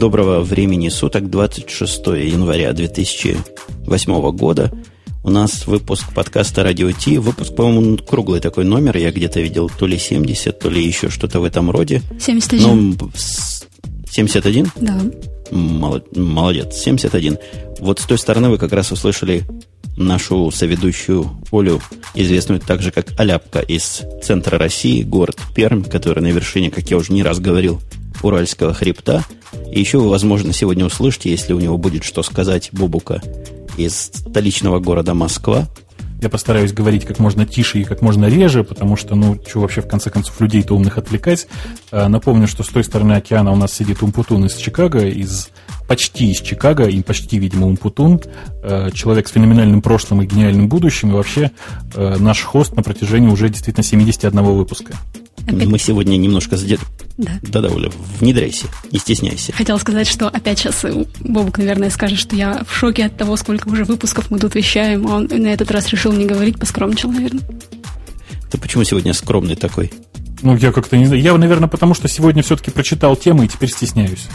Доброго времени суток, 26 января 2008 года. У нас выпуск подкаста Радио Ти. Выпуск, по-моему, круглый такой номер. Я где-то видел то ли 70, то ли еще что-то в этом роде. 71. Ну, 71? Да. Молодец, 71. Вот с той стороны вы как раз услышали нашу соведущую Олю, известную также как Аляпка из центра России, город Пермь, который на вершине, как я уже не раз говорил, Уральского хребта. И еще вы, возможно, сегодня услышите, если у него будет что сказать Бубука из столичного города Москва. Я постараюсь говорить как можно тише и как можно реже, потому что, ну, что вообще, в конце концов, людей-то умных отвлекать. А, напомню, что с той стороны океана у нас сидит Умпутун из Чикаго, из почти из Чикаго, и почти, видимо, Умпутун, а, человек с феноменальным прошлым и гениальным будущим, и вообще а, наш хост на протяжении уже действительно 71 выпуска. Опять... Мы сегодня немножко задержим. Да. Да-да, Оля, внедряйся, не стесняйся. Хотела сказать, что опять сейчас Бобук, наверное, скажет, что я в шоке от того, сколько уже выпусков мы тут вещаем, а он на этот раз решил не говорить, поскромничал, наверное. Ты почему сегодня скромный такой? Ну, я как-то не знаю. Я, наверное, потому что сегодня все-таки прочитал тему и теперь стесняюсь.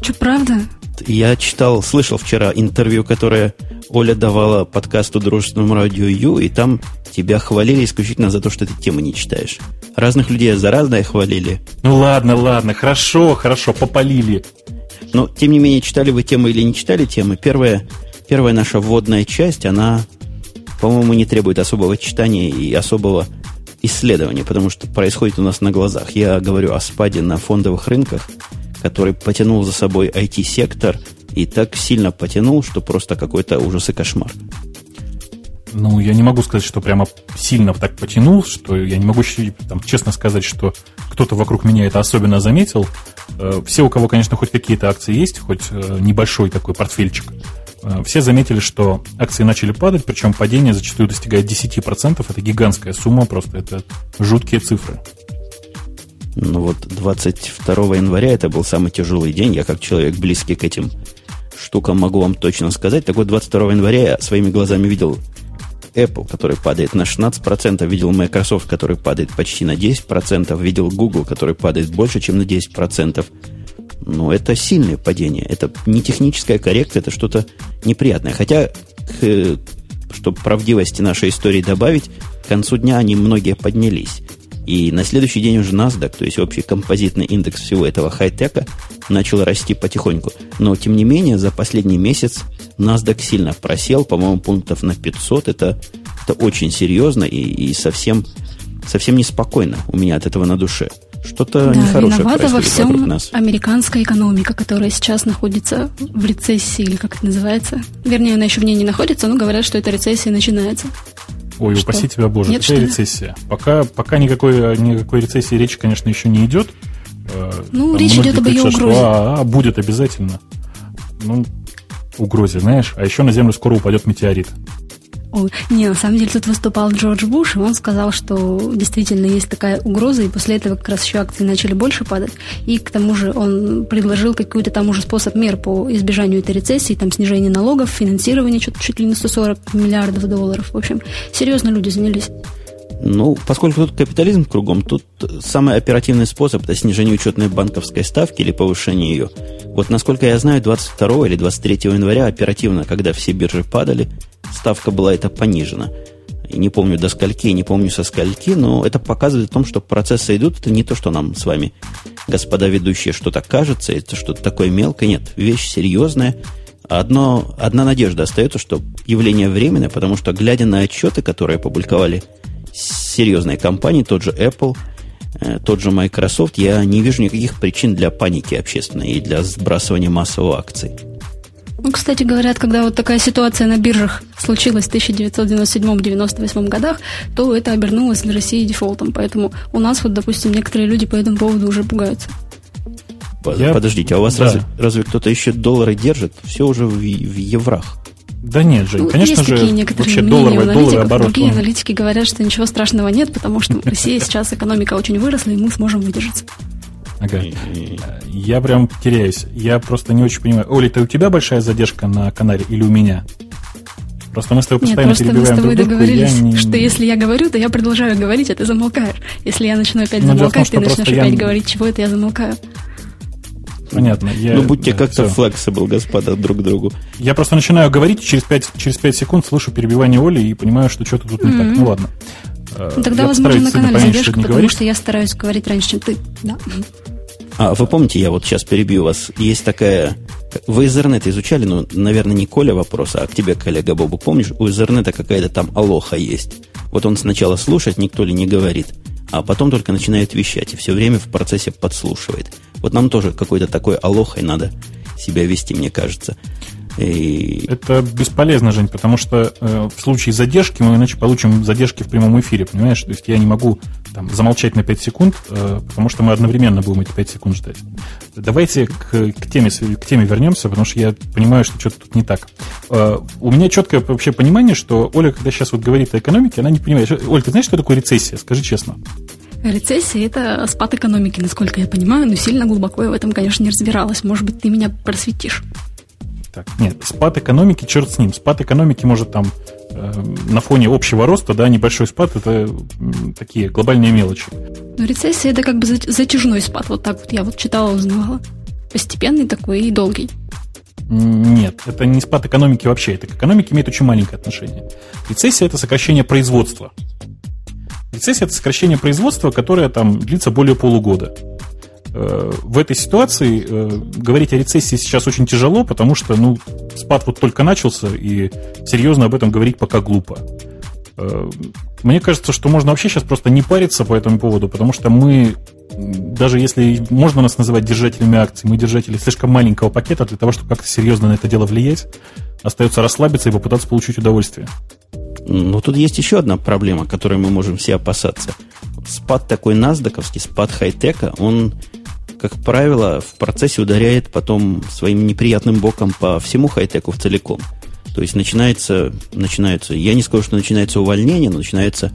Че, правда? Я читал, слышал вчера интервью, которое Оля давала подкасту «Дружественному радио Ю», и там тебя хвалили исключительно за то, что ты темы не читаешь. Разных людей за разное хвалили. Ну ладно, ладно, хорошо, хорошо, попалили. Но, тем не менее, читали вы темы или не читали темы, первая, первая наша вводная часть, она, по-моему, не требует особого читания и особого исследования, потому что происходит у нас на глазах. Я говорю о спаде на фондовых рынках, который потянул за собой IT-сектор и так сильно потянул, что просто какой-то ужас и кошмар. Ну, я не могу сказать, что прямо сильно так потянул, что я не могу там, честно сказать, что кто-то вокруг меня это особенно заметил. Э, все, у кого, конечно, хоть какие-то акции есть, хоть э, небольшой такой портфельчик, э, все заметили, что акции начали падать, причем падение зачастую достигает 10%. Это гигантская сумма, просто это жуткие цифры. Ну вот 22 января это был самый тяжелый день. Я как человек близкий к этим штукам могу вам точно сказать. Так вот 22 января я своими глазами видел Apple, который падает на 16%, видел Microsoft, который падает почти на 10%, видел Google, который падает больше, чем на 10%. Но это сильное падение. Это не техническая коррекция, это что-то неприятное. Хотя, чтобы правдивости нашей истории добавить, к концу дня они многие поднялись. И на следующий день уже NASDAQ, то есть общий композитный индекс всего этого хай-тека, начал расти потихоньку. Но, тем не менее, за последний месяц NASDAQ сильно просел, по-моему, пунктов на 500. Это, это очень серьезно и, и совсем, совсем неспокойно у меня от этого на душе. Что-то да, нехорошее виновата во всем нас. американская экономика, которая сейчас находится в рецессии, или как это называется. Вернее, она еще в ней не находится, но говорят, что эта рецессия начинается. Ой, что? упаси тебя, Боже, Нет, какая рецессия? Пока, пока никакой, никакой рецессии речи, конечно, еще не идет. Э, ну, Там речь идет об ее угрозе. Что, а, а, будет обязательно. Ну, угрозе, знаешь. А еще на Землю скоро упадет метеорит. Ой, не, на самом деле тут выступал Джордж Буш, и он сказал, что действительно есть такая угроза, и после этого как раз еще акции начали больше падать. И к тому же он предложил какой-то там уже способ мер по избежанию этой рецессии, там снижение налогов, финансирование чуть, чуть ли не 140 миллиардов долларов. В общем, серьезно люди занялись. Ну, поскольку тут капитализм кругом, тут самый оперативный способ – это снижение учетной банковской ставки или повышение ее. Вот насколько я знаю, 22 или 23 января оперативно, когда все биржи падали, ставка была это понижена. И не помню до скольки, не помню со скольки, но это показывает о том, что процессы идут. Это не то, что нам с вами, господа ведущие, что-то кажется, это что-то такое мелкое. Нет, вещь серьезная. Одно, одна надежда остается, что явление временное, потому что, глядя на отчеты, которые опубликовали серьезные компании, тот же Apple, э, тот же Microsoft, я не вижу никаких причин для паники общественной и для сбрасывания массовых акций. Ну, кстати, говорят, когда вот такая ситуация на биржах случилась в 1997-98 годах, то это обернулось для России дефолтом. Поэтому у нас вот, допустим, некоторые люди по этому поводу уже пугаются. Я... Подождите, а у вас да. разве, разве кто-то еще доллары держит? Все уже в, в еврах. Да нет же, ну, конечно есть же, такие некоторые вообще долларовый, долларовый оборот. Другие аналитики говорят, что ничего страшного нет, потому что в России сейчас экономика очень выросла, и мы сможем выдержаться. Ага. Я прям теряюсь. Я просто не очень понимаю. Оля, это у тебя большая задержка на канале или у меня? Просто мы с тобой постоянно Нет, просто перебиваем мы с тобой друг договорились, не... что если я говорю, то я продолжаю говорить, а ты замолкаешь. Если я начну опять ну, замолкать, том, ты начнешь опять я... говорить, чего это я замолкаю. Понятно. Я, ну, будьте да, как-то flexible, господа, друг к другу. Я просто начинаю говорить, через 5, через 5 секунд слышу перебивание Оли и понимаю, что что-то тут mm-hmm. не так. Ну, ладно. Ну, тогда, я возможно, на канале понять, задержка, потому говорить. что я стараюсь говорить раньше, чем ты. Да. А вы помните, я вот сейчас перебью вас, есть такая... Вы Ethernet изучали, ну, наверное, не Коля вопрос, а к тебе, коллега Бобу, помнишь, у Ethernet какая-то там алоха есть. Вот он сначала слушает, никто ли не говорит, а потом только начинает вещать и все время в процессе подслушивает. Вот нам тоже какой-то такой алохой надо себя вести, мне кажется. И... Это бесполезно, Жень, потому что э, в случае задержки мы иначе получим задержки в прямом эфире, понимаешь? То есть я не могу там, замолчать на 5 секунд, э, потому что мы одновременно будем эти 5 секунд ждать. Давайте к, к, теме, к теме вернемся, потому что я понимаю, что что-то тут не так. Э, у меня четкое вообще понимание, что Оля, когда сейчас вот говорит о экономике, она не понимает. Оль, ты знаешь, что такое рецессия? Скажи честно. Рецессия – это спад экономики, насколько я понимаю, но сильно глубоко я в этом, конечно, не разбиралась. Может быть, ты меня просветишь. Так, нет, спад экономики, черт с ним. Спад экономики может там э, на фоне общего роста, да, небольшой спад, это такие глобальные мелочи. Но рецессия это как бы затяжной спад, вот так вот я вот читала, узнавала. Постепенный такой и долгий. Нет, это не спад экономики вообще. Это к экономике имеет очень маленькое отношение. Рецессия – это сокращение производства. Рецессия – это сокращение производства, которое там длится более полугода. Э, в этой ситуации э, говорить о рецессии сейчас очень тяжело, потому что ну, спад вот только начался, и серьезно об этом говорить пока глупо. Э, мне кажется, что можно вообще сейчас просто не париться по этому поводу, потому что мы, даже если можно нас называть держателями акций, мы держатели слишком маленького пакета для того, чтобы как-то серьезно на это дело влиять. Остается расслабиться и попытаться получить удовольствие. Но тут есть еще одна проблема, которой мы можем все опасаться. Спад такой насдаковский, спад хай-тека, он как правило, в процессе ударяет потом своим неприятным боком по всему хай-теку в целиком. То есть начинается, начинается, я не скажу, что начинается увольнение, но начинается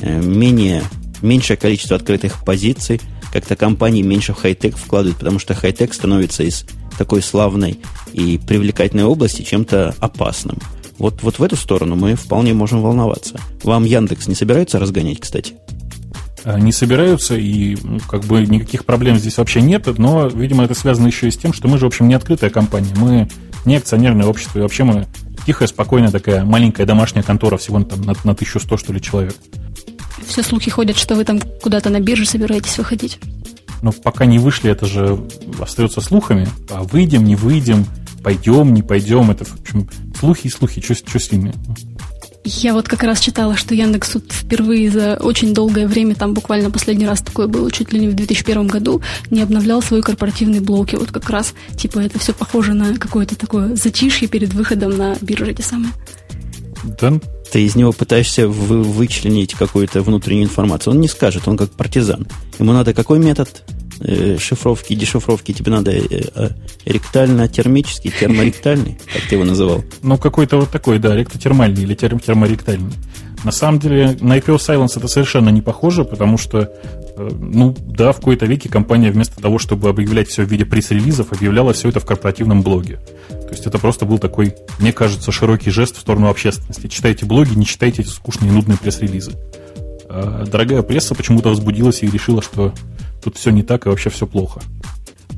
э, менее, меньшее количество открытых позиций, как-то компании меньше в хай-тек вкладывают, потому что хай-тек становится из такой славной и привлекательной области чем-то опасным. Вот, вот в эту сторону мы вполне можем волноваться. Вам Яндекс не собирается разгонять, кстати? Э, не собираются, и ну, как бы никаких проблем здесь вообще нет, но, видимо, это связано еще и с тем, что мы же, в общем, не открытая компания, мы не акционерное общество, и вообще мы тихая, спокойная такая маленькая домашняя контора, всего там на, на 1100, что ли, человек. Все слухи ходят, что вы там куда-то на бирже собираетесь выходить. Но пока не вышли, это же остается слухами. А выйдем, не выйдем, пойдем, не пойдем, это, в общем, слухи и слухи, что с ними? Я вот как раз читала, что Яндекс тут впервые за очень долгое время, там буквально последний раз такое было, чуть ли не в 2001 году, не обновлял свой корпоративный блок. И вот как раз, типа, это все похоже на какое-то такое затишье перед выходом на биржу эти самые. Да. Ты из него пытаешься вы, вычленить какую-то внутреннюю информацию. Он не скажет, он как партизан. Ему надо какой метод шифровки, дешифровки тебе надо э, э, ректально-термический, терморектальный, как ты его называл? Ну, какой-то вот такой, да, ректотермальный или терм терморектальный. На самом деле на IPO Silence это совершенно не похоже, потому что, э, ну, да, в какой-то веке компания вместо того, чтобы объявлять все в виде пресс-релизов, объявляла все это в корпоративном блоге. То есть это просто был такой, мне кажется, широкий жест в сторону общественности. Читайте блоги, не читайте скучные и нудные пресс-релизы. А дорогая пресса почему-то возбудилась и решила, что тут все не так и вообще все плохо.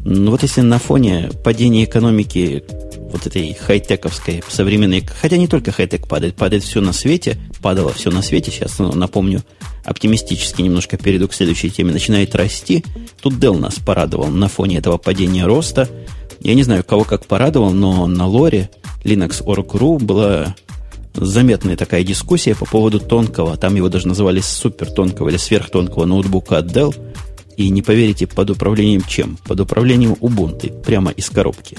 Ну вот если на фоне падения экономики вот этой хай-тековской, современной, хотя не только хай-тек падает, падает все на свете, падало все на свете, сейчас ну, напомню, оптимистически немножко перейду к следующей теме, начинает расти. Тут Dell нас порадовал на фоне этого падения роста. Я не знаю, кого как порадовал, но на лоре Linux Org.ru была заметная такая дискуссия по поводу тонкого, там его даже называли супер тонкого или сверхтонкого ноутбука от Dell, и не поверите, под управлением чем? Под управлением Ubuntu, прямо из коробки.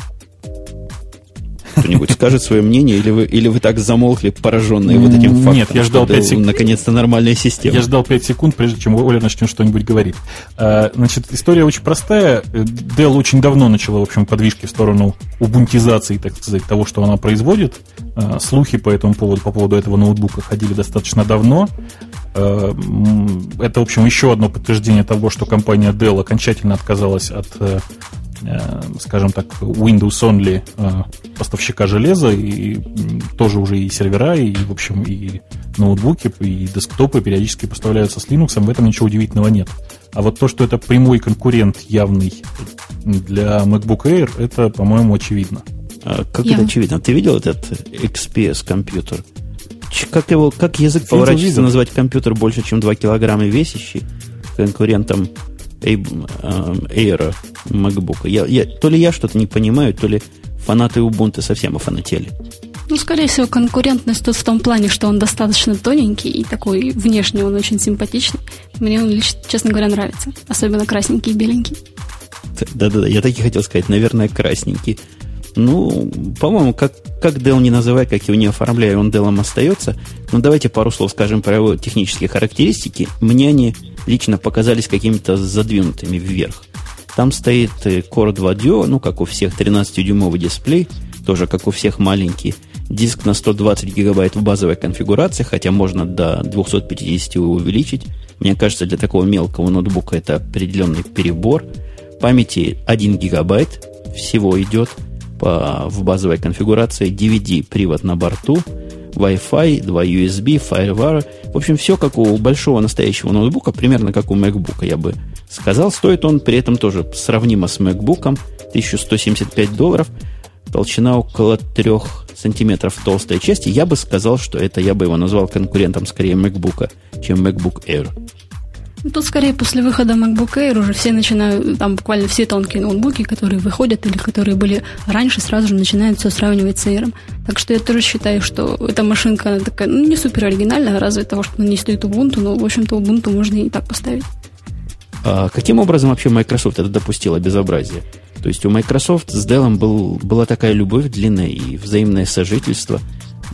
Кто-нибудь скажет свое мнение, или вы, или вы так замолкли, пораженные вот этим фактом? Нет, я ждал 5 секунд. Наконец-то нормальная система. Я ждал 5 секунд, прежде чем Оля начнет что-нибудь говорить. А, значит, история очень простая. Dell очень давно начала, в общем, подвижки в сторону убунтизации, так сказать, того, что она производит. А, слухи по этому поводу, по поводу этого ноутбука ходили достаточно давно. А, это, в общем, еще одно подтверждение того, что компания Dell окончательно отказалась от Э, скажем так, Windows Only э, поставщика железа, и тоже уже и сервера, и, в общем, и ноутбуки, и десктопы периодически поставляются с Linux, в этом ничего удивительного нет. А вот то, что это прямой конкурент явный для MacBook Air, это, по-моему, очевидно. А как Я... это очевидно? Ты видел этот XPS компьютер? Как его, как язык поворачивается назвать компьютер больше, чем 2 килограмма весящий конкурентом Air MacBook. Я, я, то ли я что-то не понимаю, то ли фанаты Ubuntu совсем офанатели. Ну, скорее всего, конкурентность тут в том плане, что он достаточно тоненький и такой внешне он очень симпатичный. Мне он, честно говоря, нравится. Особенно красненький и беленький. Да-да-да, я так и хотел сказать, наверное, красненький. Ну, по-моему, как, как Dell не называй, как его не оформляя, он Dell остается. Но давайте пару слов скажем про его технические характеристики. Мне они лично показались какими-то задвинутыми вверх. Там стоит э, Core 2 Duo, ну, как у всех 13-дюймовый дисплей, тоже как у всех маленький. Диск на 120 гигабайт в базовой конфигурации, хотя можно до 250 увеличить. Мне кажется, для такого мелкого ноутбука это определенный перебор. Памяти 1 гигабайт всего идет по, в базовой конфигурации. DVD-привод на борту – Wi-Fi, 2 USB, FireWire. В общем, все как у большого настоящего ноутбука, примерно как у MacBook, я бы сказал. Стоит он при этом тоже сравнимо с MacBook, 1175 долларов, толщина около 3 сантиметров толстой части. Я бы сказал, что это я бы его назвал конкурентом скорее MacBook, чем MacBook Air. Ну, тут скорее после выхода MacBook Air уже все начинают, там буквально все тонкие ноутбуки, которые выходят или которые были раньше, сразу же начинают все сравнивать с Air. Так что я тоже считаю, что эта машинка она такая, ну, не супер оригинальная, разве того, что она не стоит Ubuntu, но, в общем-то, Ubuntu можно и так поставить. А каким образом вообще Microsoft это допустила безобразие? То есть у Microsoft с Dell был, была такая любовь длинная и взаимное сожительство –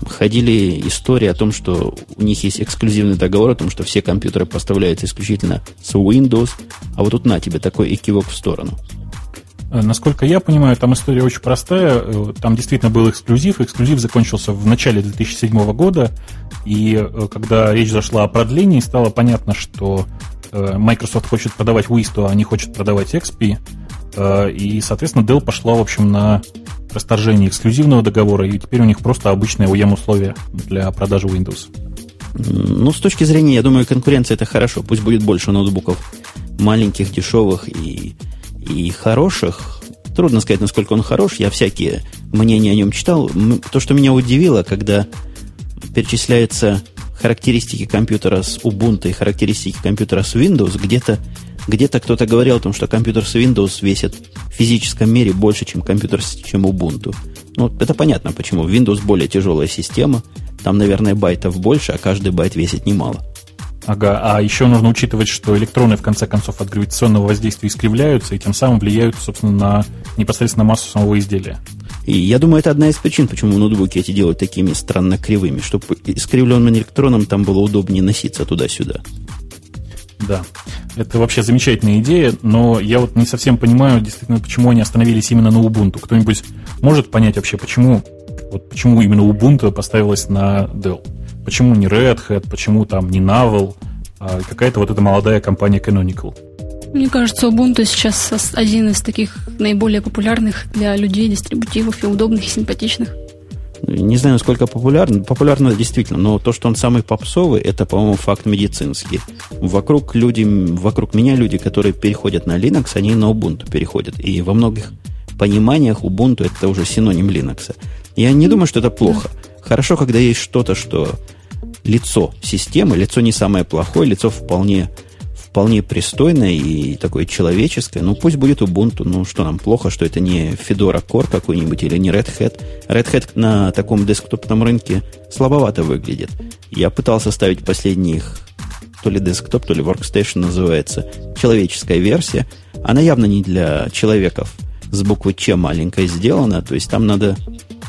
ходили истории о том, что у них есть эксклюзивный договор о том, что все компьютеры поставляются исключительно с Windows, а вот тут на тебе такой экивок в сторону. Э, насколько я понимаю, там история очень простая. Э, там действительно был эксклюзив. Эксклюзив закончился в начале 2007 года. И э, когда речь зашла о продлении, стало понятно, что Microsoft хочет продавать Vista, а не хочет продавать XP. И, соответственно, Dell пошла, в общем, на расторжение эксклюзивного договора, и теперь у них просто обычные OEM-условия для продажи Windows. Ну, с точки зрения, я думаю, конкуренция это хорошо. Пусть будет больше ноутбуков маленьких, дешевых и, и хороших. Трудно сказать, насколько он хорош. Я всякие мнения о нем читал. То, что меня удивило, когда перечисляются характеристики компьютера с Ubuntu и характеристики компьютера с Windows, где-то где-то кто-то говорил о том, что компьютер с Windows весит в физическом мире больше, чем компьютер, с, чем Ubuntu. Ну, это понятно, почему. Windows более тяжелая система, там, наверное, байтов больше, а каждый байт весит немало. Ага, а еще нужно учитывать, что электроны, в конце концов, от гравитационного воздействия искривляются и тем самым влияют, собственно, на непосредственно массу самого изделия. И я думаю, это одна из причин, почему ноутбуки эти делают такими странно кривыми, чтобы искривленным электроном там было удобнее носиться туда-сюда. Да, это вообще замечательная идея, но я вот не совсем понимаю, действительно, почему они остановились именно на Ubuntu. Кто-нибудь может понять вообще, почему, вот почему именно Ubuntu поставилась на Dell? Почему не Red Hat, почему там не Navel, а какая-то вот эта молодая компания Canonical? Мне кажется, Ubuntu сейчас один из таких наиболее популярных для людей дистрибутивов и удобных и симпатичных. Не знаю, насколько популярно. Популярно действительно, но то, что он самый попсовый, это, по-моему, факт медицинский. Вокруг, люди, вокруг меня люди, которые переходят на Linux, они на Ubuntu переходят. И во многих пониманиях Ubuntu это уже синоним Linux. Я не думаю, что это плохо. Хорошо, когда есть что-то, что лицо системы, лицо не самое плохое, лицо вполне вполне пристойное и такое человеческое. Ну, пусть будет Ubuntu. Ну, что нам плохо, что это не Fedora Core какой-нибудь или не Red Hat. Red Hat на таком десктопном рынке слабовато выглядит. Я пытался ставить последних то ли десктоп, то ли workstation называется, человеческая версия. Она явно не для человеков с буквы Ч маленькой сделана, то есть там надо,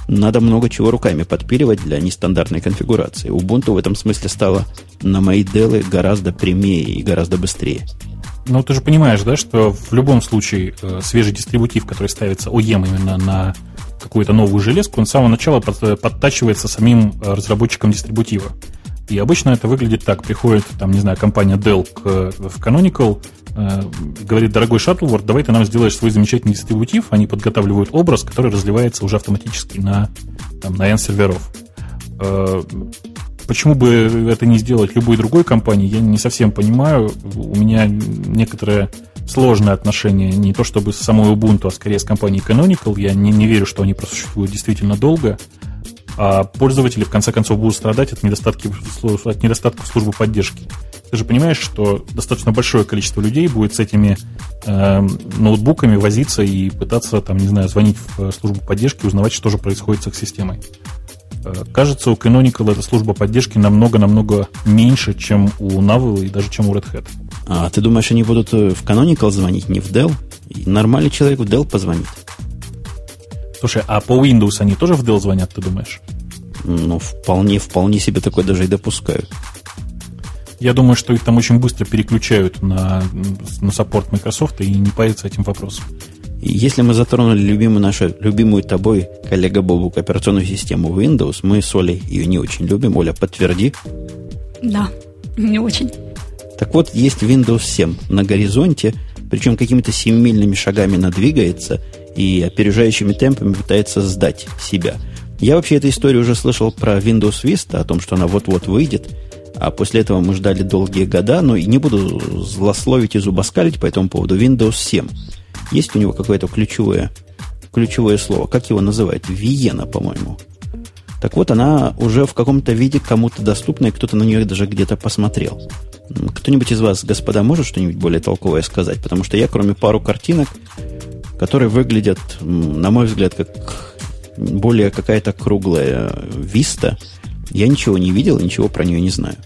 надо много чего руками подпиливать для нестандартной конфигурации. Ubuntu в этом смысле стала на мои делы гораздо прямее и гораздо быстрее. Ну, ты же понимаешь, да, что в любом случае э, свежий дистрибутив, который ставится OEM именно на какую-то новую железку, он с самого начала под, подтачивается самим э, разработчиком дистрибутива. И обычно это выглядит так. Приходит, там, не знаю, компания Dell к, в Canonical, э, говорит, дорогой Shuttleworth, давай ты нам сделаешь свой замечательный дистрибутив, они подготавливают образ, который разливается уже автоматически на, там, на N серверов. Э, почему бы это не сделать любой другой компании, я не совсем понимаю. У меня некоторое сложное отношение не то чтобы с самой Ubuntu, а скорее с компанией Canonical. Я не, не верю, что они просуществуют действительно долго. А пользователи, в конце концов, будут страдать от, недостатки, от недостатков службы поддержки. Ты же понимаешь, что достаточно большое количество людей будет с этими э, ноутбуками возиться и пытаться, там, не знаю, звонить в службу поддержки, узнавать, что же происходит с их системой. Э, кажется, у Canonical эта служба поддержки намного-намного меньше, чем у Navel и даже чем у Red Hat. А ты думаешь, они будут э, в Canonical звонить, не в Dell? И нормальный человек в Dell позвонит. Слушай, а по Windows они тоже в Dell звонят, ты думаешь? Ну, вполне, вполне себе такое даже и допускают. Я думаю, что их там очень быстро переключают на, на саппорт Microsoft и не парятся этим вопросом. Если мы затронули любимую нашу, любимую тобой, коллега Бобук, операционную систему Windows, мы с Олей ее не очень любим. Оля, подтверди. Да, не очень. Так вот, есть Windows 7 на горизонте, причем какими-то семимильными шагами надвигается и опережающими темпами пытается сдать себя. Я вообще эту историю уже слышал про Windows Vista, о том, что она вот-вот выйдет, а после этого мы ждали долгие года, но и не буду злословить и зубоскалить по этому поводу. Windows 7. Есть у него какое-то ключевое, ключевое слово. Как его называют? Виена, по-моему. Так вот, она уже в каком-то виде кому-то доступна, и кто-то на нее даже где-то посмотрел. Кто-нибудь из вас, господа, может что-нибудь более толковое сказать? Потому что я, кроме пару картинок, которые выглядят, на мой взгляд, как более какая-то круглая виста, я ничего не видел, ничего про нее не знаю.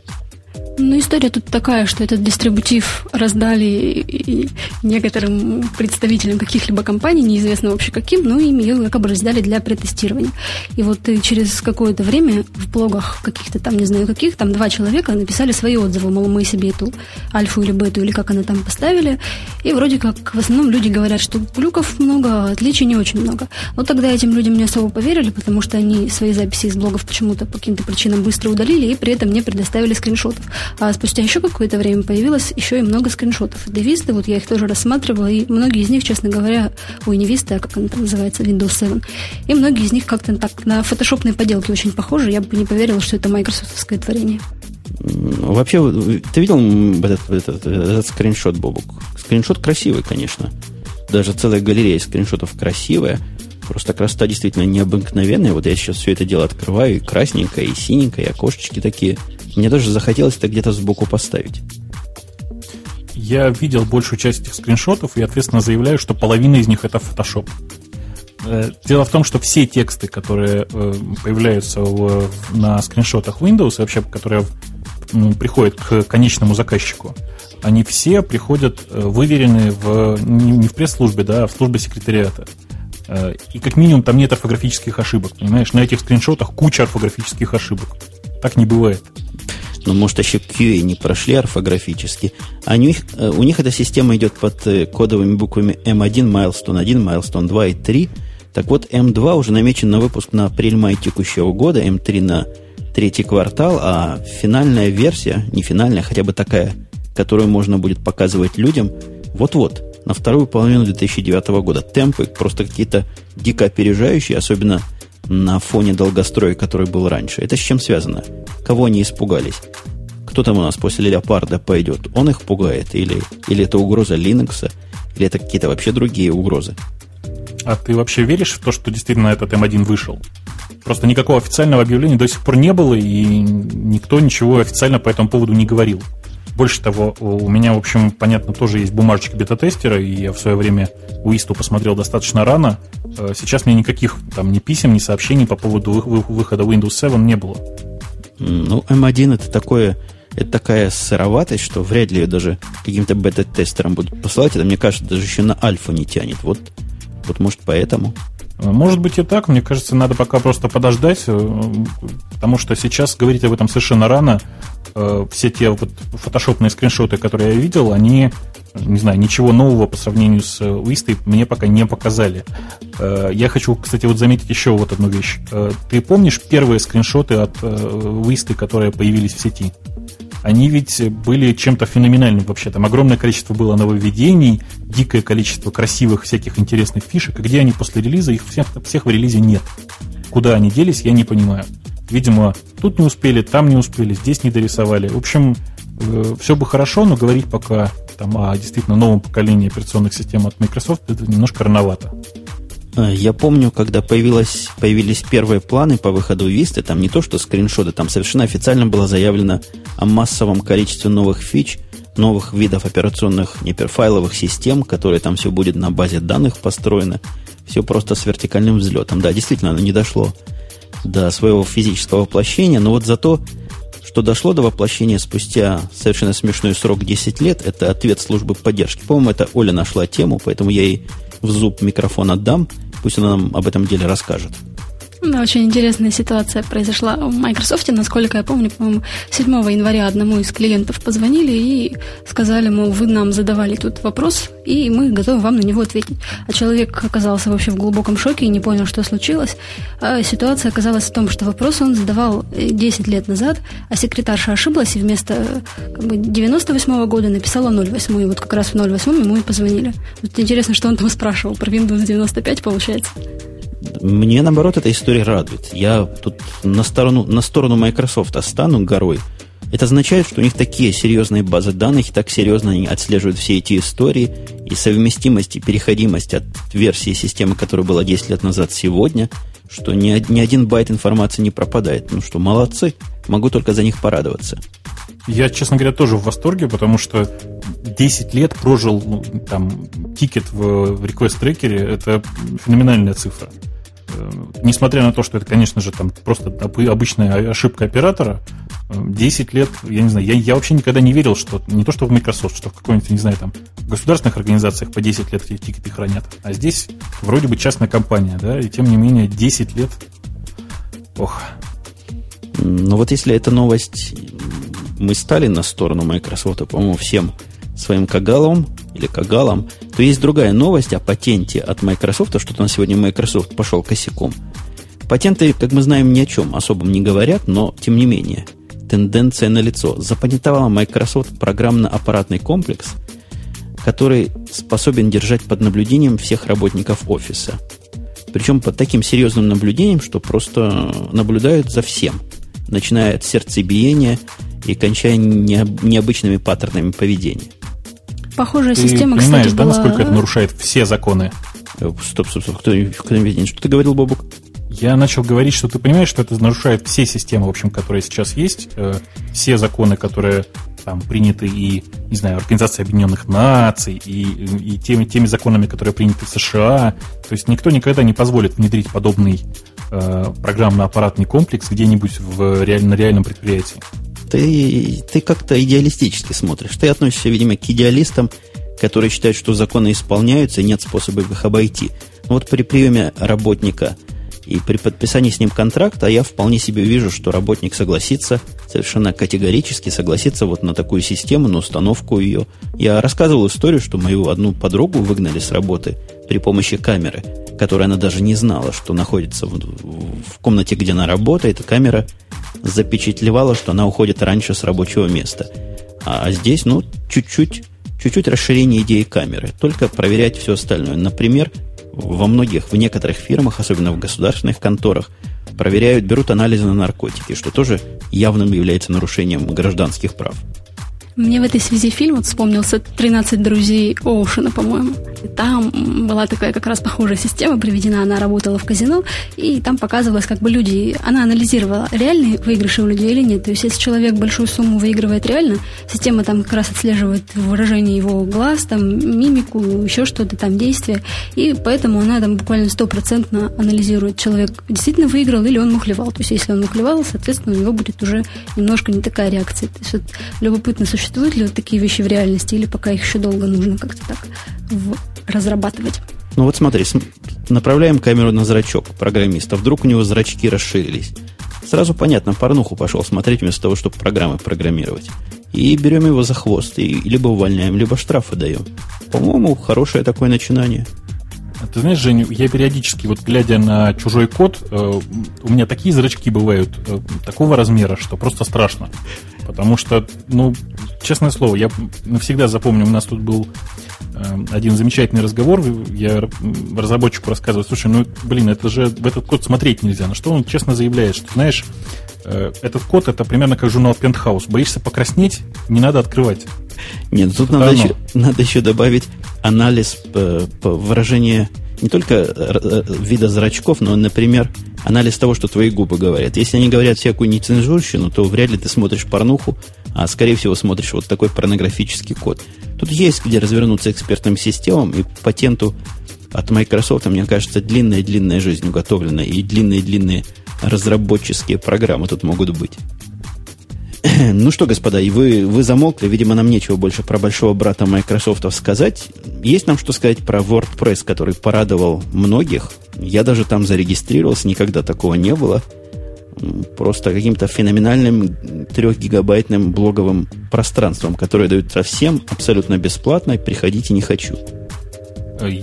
Ну, история тут такая, что этот дистрибутив раздали некоторым представителям каких-либо компаний, неизвестно вообще каким, но им ее якобы раздали для протестирования. И вот через какое-то время в блогах каких-то там, не знаю каких, там два человека написали свои отзывы, мол, мы себе эту альфу или бету, или как она там поставили, и вроде как в основном люди говорят, что глюков много, отличий не очень много. Но тогда этим людям не особо поверили, потому что они свои записи из блогов почему-то по каким-то причинам быстро удалили и при этом не предоставили скриншотов. А спустя еще какое-то время появилось еще и много скриншотов. Девисты, вот я их тоже рассматривала, и многие из них, честно говоря, ой, не Vista, а как она там называется, Windows 7, и многие из них как-то так на фотошопные поделки очень похожи, я бы не поверила, что это майкрософтовское творение. Вообще, ты видел этот, этот, этот скриншот, Бобук? Скриншот красивый, конечно. Даже целая галерея скриншотов красивая. Просто красота действительно необыкновенная. Вот я сейчас все это дело открываю, и красненькое, и синенькое, и окошечки такие – мне даже захотелось это где-то сбоку поставить. Я видел большую часть этих скриншотов и ответственно заявляю, что половина из них это Photoshop. Э, дело в том, что все тексты, которые э, появляются на скриншотах Windows, вообще, которые приходят к конечному заказчику, они все приходят э, выверены в, не в пресс-службе, да, а в службе секретариата. И как минимум там нет орфографических ошибок, понимаешь? На этих скриншотах куча орфографических ошибок. Так не бывает но, может, еще QA не прошли орфографически. А у них, э, у них эта система идет под э, кодовыми буквами M1, Milestone 1, Milestone 2 и 3. Так вот, M2 уже намечен на выпуск на апрель-май текущего года, M3 на третий квартал, а финальная версия, не финальная, хотя бы такая, которую можно будет показывать людям, вот-вот, на вторую половину 2009 года. Темпы просто какие-то дико опережающие, особенно на фоне долгостроя, который был раньше. Это с чем связано? Кого они испугались? Кто там у нас после леопарда пойдет? Он их пугает? Или, или это угроза Linux? Или это какие-то вообще другие угрозы? А ты вообще веришь в то, что действительно этот М1 вышел? Просто никакого официального объявления до сих пор не было, и никто ничего официально по этому поводу не говорил. Больше того, у меня, в общем, понятно, тоже есть бумажечка бета-тестера, и я в свое время Уисту посмотрел достаточно рано. Э, сейчас мне никаких там ни писем, ни сообщений по поводу выхода Windows 7 не было. Ну, M1 это такое, это такая сыроватость, что вряд ли ее даже каким-то бета-тестерам будут посылать. Это, мне кажется, даже еще на альфа не тянет. Вот, вот может, поэтому. Может быть и так, мне кажется, надо пока просто подождать, э, потому что сейчас говорить об этом совершенно рано. Э, все те вот фотошопные скриншоты, которые я видел, они, не знаю, ничего нового по сравнению с Вистой мне пока не показали. Э, я хочу, кстати, вот заметить еще вот одну вещь. Ты помнишь первые скриншоты от Висты, которые появились в сети? Они ведь были чем-то феноменальным вообще. Там огромное количество было нововведений, дикое количество красивых всяких интересных фишек. И где они после релиза? Их всех, всех в релизе нет. Куда они делись, я не понимаю. Видимо, тут не успели, там не успели, здесь не дорисовали. В общем, э, все бы хорошо, но говорить пока там, о действительно новом поколении операционных систем от Microsoft это немножко рановато. Э, я помню, когда появилось, появились первые планы по выходу Висты, там не то что скриншоты, там совершенно официально было заявлено о массовом количестве новых фич, новых видов операционных неперфайловых систем, которые там все будет на базе данных построено. Все просто с вертикальным взлетом. Да, действительно, оно не дошло до своего физического воплощения, но вот зато, что дошло до воплощения спустя совершенно смешной срок 10 лет, это ответ службы поддержки. По-моему, это Оля нашла тему, поэтому я ей в зуб микрофон отдам, пусть она нам об этом деле расскажет. Да, очень интересная ситуация произошла в Microsoft. Насколько я помню, по-моему, 7 января одному из клиентов позвонили и сказали, мол, вы нам задавали тут вопрос, и мы готовы вам на него ответить. А человек оказался вообще в глубоком шоке и не понял, что случилось. А ситуация оказалась в том, что вопрос он задавал 10 лет назад, а секретарша ошиблась и вместо как бы, 98 -го года написала 08. И вот как раз в 08 ему и позвонили. Вот интересно, что он там спрашивал про Windows 95, получается. Мне, наоборот, эта история радует. Я тут на сторону, на сторону Microsoft стану горой. Это означает, что у них такие серьезные базы данных, и так серьезно они отслеживают все эти истории, и совместимость и переходимость от версии системы, которая была 10 лет назад, сегодня, что ни, ни один байт информации не пропадает. Ну что, молодцы, могу только за них порадоваться. Я, честно говоря, тоже в восторге, потому что 10 лет прожил ну, там ticket в, в request tracker е, это феноменальная цифра. Э, несмотря на то, что это, конечно же, там просто обычная ошибка оператора, 10 лет, я не знаю, я, я вообще никогда не верил, что не то, что в Microsoft, что в какой-нибудь, не знаю, там, государственных организациях по 10 лет эти тикеты хранят. А здесь вроде бы частная компания, да, и тем не менее 10 лет. Ох. Ну вот если эта новость мы стали на сторону Microsoft, по-моему, всем своим кагалом или кагалом, то есть другая новость о патенте от Microsoft, что-то на сегодня Microsoft пошел косяком. Патенты, как мы знаем, ни о чем особом не говорят, но тем не менее, тенденция налицо. Запатентовала Microsoft программно-аппаратный комплекс, который способен держать под наблюдением всех работников офиса. Причем под таким серьезным наблюдением, что просто наблюдают за всем. Начиная от сердцебиения и кончая необычными паттернами поведения. Похожая ты система, понимаешь, кстати, да, была... насколько это нарушает все законы? Э, стоп, стоп, стоп. Кто, кто видит? Что ты говорил, Бобук? Я начал говорить, что ты понимаешь, что это нарушает все системы, в общем, которые сейчас есть, э, все законы, которые там приняты и, не знаю, Организацией Объединенных Наций, и, и теми, теми законами, которые приняты в США. То есть никто никогда не позволит внедрить подобный э, программно-аппаратный комплекс где-нибудь в реаль, на реальном предприятии ты, ты как-то идеалистически смотришь. Ты относишься, видимо, к идеалистам, которые считают, что законы исполняются и нет способа их обойти. Но вот при приеме работника и при подписании с ним контракта я вполне себе вижу, что работник согласится, совершенно категорически согласится вот на такую систему, на установку ее. Я рассказывал историю, что мою одну подругу выгнали с работы при помощи камеры, которая она даже не знала, что находится в, в комнате, где она работает, камера запечатлевала, что она уходит раньше с рабочего места. А здесь, ну, чуть-чуть, чуть-чуть расширение идеи камеры. Только проверять все остальное. Например, во многих, в некоторых фирмах, особенно в государственных конторах, проверяют, берут анализы на наркотики, что тоже явным является нарушением гражданских прав. Мне в этой связи фильм вот вспомнился «13 друзей Оушена», по-моему. Там была такая как раз похожая система приведена, она работала в казино, и там показывалось, как бы люди, она анализировала, реальные выигрыши у людей или нет. То есть, если человек большую сумму выигрывает реально, система там как раз отслеживает выражение его глаз, там, мимику, еще что-то там, действия, и поэтому она там буквально стопроцентно анализирует, человек действительно выиграл или он мухлевал. То есть, если он мухлевал, соответственно, у него будет уже немножко не такая реакция. То есть, вот, любопытно существует существуют ли вот такие вещи в реальности, или пока их еще долго нужно как-то так в... разрабатывать? Ну вот смотри, направляем камеру на зрачок программиста. Вдруг у него зрачки расширились. Сразу понятно, порнуху пошел смотреть вместо того, чтобы программы программировать. И берем его за хвост, и либо увольняем, либо штрафы даем. По-моему, хорошее такое начинание. А ты знаешь, Женя, я периодически, вот глядя на чужой код, э, у меня такие зрачки бывают э, такого размера, что просто страшно. Потому что, ну, честное слово, я навсегда запомню, у нас тут был э, один замечательный разговор, я разработчику рассказываю, слушай, ну, блин, это же в этот код смотреть нельзя. На что он честно заявляет, что, знаешь, э, этот код это примерно как журнал Пентхаус. Боишься покраснеть, не надо открывать. Нет, тут надо еще, надо еще добавить анализ по выражению не только э, вида зрачков, но, например, анализ того, что твои губы говорят. Если они говорят всякую нецензурщину, то вряд ли ты смотришь порнуху, а скорее всего смотришь вот такой порнографический код. Тут есть где развернуться экспертным системам, и патенту от Microsoft, мне кажется, длинная-длинная жизнь уготовлена, и длинные-длинные разработческие программы тут могут быть. Ну что, господа, и вы, вы замолкли, видимо, нам нечего больше про большого брата Microsoft сказать. Есть нам что сказать про WordPress, который порадовал многих. Я даже там зарегистрировался, никогда такого не было. Просто каким-то феноменальным трехгигабайтным блоговым пространством, которое дают совсем абсолютно бесплатно, приходите не хочу.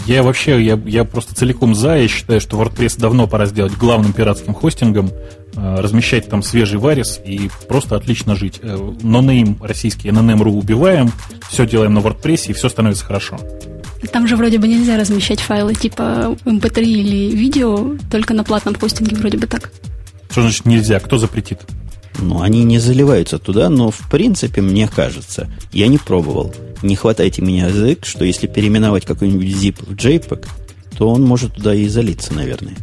Я вообще, я, я просто целиком за, я считаю, что WordPress давно пора сделать главным пиратским хостингом, размещать там свежий варис и просто отлично жить. Э, нонейм российский, NNM.ru убиваем, все делаем на WordPress, и все становится хорошо. Там же вроде бы нельзя размещать файлы типа MP3 или видео, только на платном хостинге вроде бы так. Что значит нельзя? Кто запретит? Ну, они не заливаются туда, но в принципе, мне кажется, я не пробовал. Не хватайте меня язык, что если переименовать какой-нибудь zip в JPEG, то он может туда и залиться, наверное.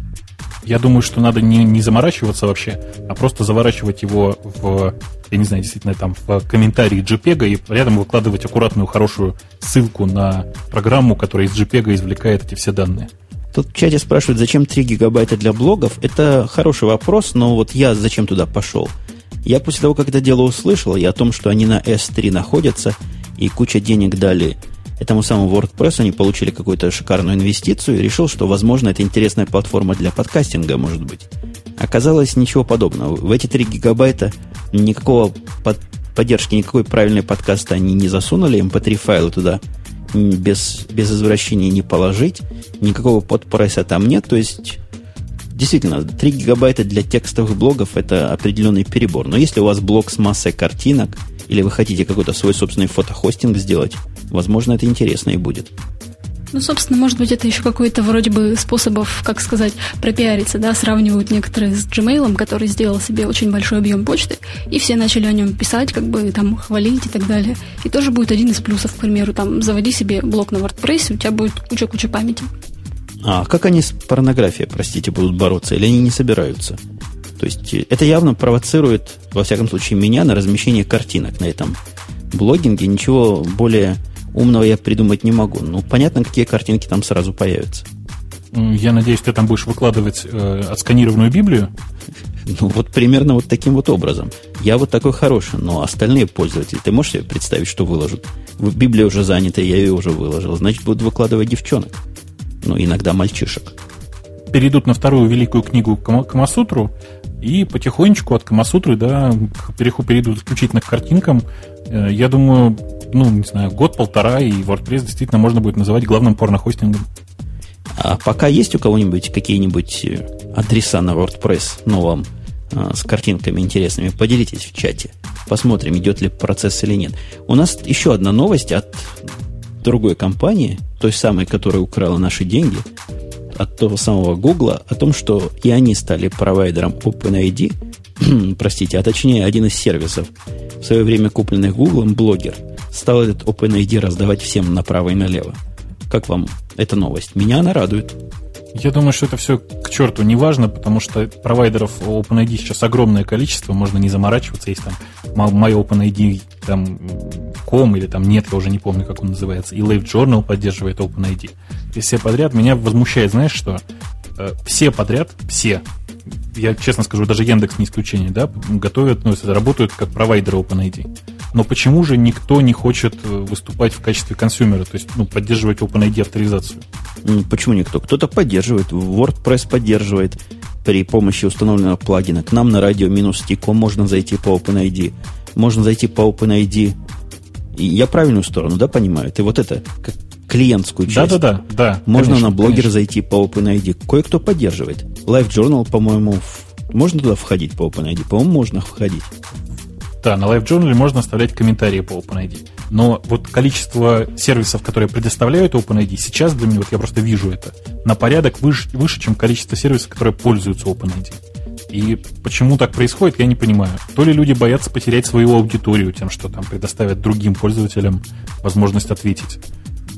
Я думаю, что надо не, не заморачиваться вообще, а просто заворачивать его в, я не знаю, действительно, там в комментарии JPEG и рядом выкладывать аккуратную, хорошую ссылку на программу, которая из JPEG извлекает эти все данные. Тут в чате спрашивают, зачем 3 гигабайта для блогов. Это хороший вопрос, но вот я зачем туда пошел? Я после того, как это дело услышал, и о том, что они на S3 находятся, и куча денег дали этому самому WordPress, они получили какую-то шикарную инвестицию, и решил, что, возможно, это интересная платформа для подкастинга, может быть. Оказалось, ничего подобного. В эти 3 гигабайта никакого под, поддержки, никакой правильной подкаста они не засунули, mp3 эм файлы туда без, без извращения не положить, никакого подпресса там нет, то есть Действительно, 3 гигабайта для текстовых блогов это определенный перебор. Но если у вас блог с массой картинок, или вы хотите какой-то свой собственный фотохостинг сделать, возможно, это интересно и будет. Ну, собственно, может быть, это еще какой-то вроде бы способов, как сказать, пропиариться, да, сравнивают некоторые с Gmail, который сделал себе очень большой объем почты, и все начали о нем писать, как бы там хвалить и так далее. И тоже будет один из плюсов, к примеру, там, заводи себе блог на WordPress, у тебя будет куча-куча памяти. А как они с порнографией, простите, будут бороться? Или они не собираются? То есть э, это явно провоцирует, во всяком случае, меня на размещение картинок на этом блогинге. Ничего более умного я придумать не могу. Ну, понятно, какие картинки там сразу появятся. Я надеюсь, ты там будешь выкладывать э, отсканированную Библию. Ну, вот примерно вот таким вот образом. Я вот такой хороший, но остальные пользователи, ты можешь себе представить, что выложат? Библия уже занята, я ее уже выложил. Значит, будут выкладывать девчонок ну, иногда мальчишек. Перейдут на вторую великую книгу Камасутру, и потихонечку от Камасутры, да, перейдут исключительно к картинкам. Э, я думаю, ну, не знаю, год-полтора, и WordPress действительно можно будет называть главным порнохостингом. А пока есть у кого-нибудь какие-нибудь э, адреса на WordPress новом э, с картинками интересными, поделитесь в чате. Посмотрим, идет ли процесс или нет. У нас еще одна новость от другой компании, той самой, которая украла наши деньги, от того самого Гугла, о том, что и они стали провайдером OpenID, простите, а точнее один из сервисов, в свое время купленный Гуглом, блогер, стал этот OpenID раздавать всем направо и налево. Как вам эта новость? Меня она радует. Я думаю, что это все к черту не важно, потому что провайдеров OpenID сейчас огромное количество, можно не заморачиваться, есть там MyOpenID, там com или там нет, я уже не помню, как он называется, и Live Journal поддерживает OpenID. И все подряд меня возмущает, знаешь что? Э, все подряд, все, я честно скажу, даже Яндекс не исключение, да, готовят, ну, работают как провайдеры OpenID. Но почему же никто не хочет э, выступать в качестве консюмера, то есть ну, поддерживать OpenID авторизацию? Почему никто? Кто-то поддерживает, WordPress поддерживает при помощи установленного плагина. К нам на радио минус стиком можно зайти по OpenID. Можно зайти по OpenID. И я правильную сторону, да, понимаю? Ты вот это, как клиентскую часть. Да-да-да. да. Можно конечно, на блогер конечно. зайти по OpenID. Кое-кто поддерживает. Live Journal, по-моему, можно туда входить по OpenID? По-моему, можно входить. Да, на LiveJournal можно оставлять комментарии по OpenID. Но вот количество сервисов, которые предоставляют OpenID, сейчас для меня, вот я просто вижу это, на порядок выше, выше чем количество сервисов, которые пользуются OpenID. И почему так происходит, я не понимаю. То ли люди боятся потерять свою аудиторию тем, что там предоставят другим пользователям возможность ответить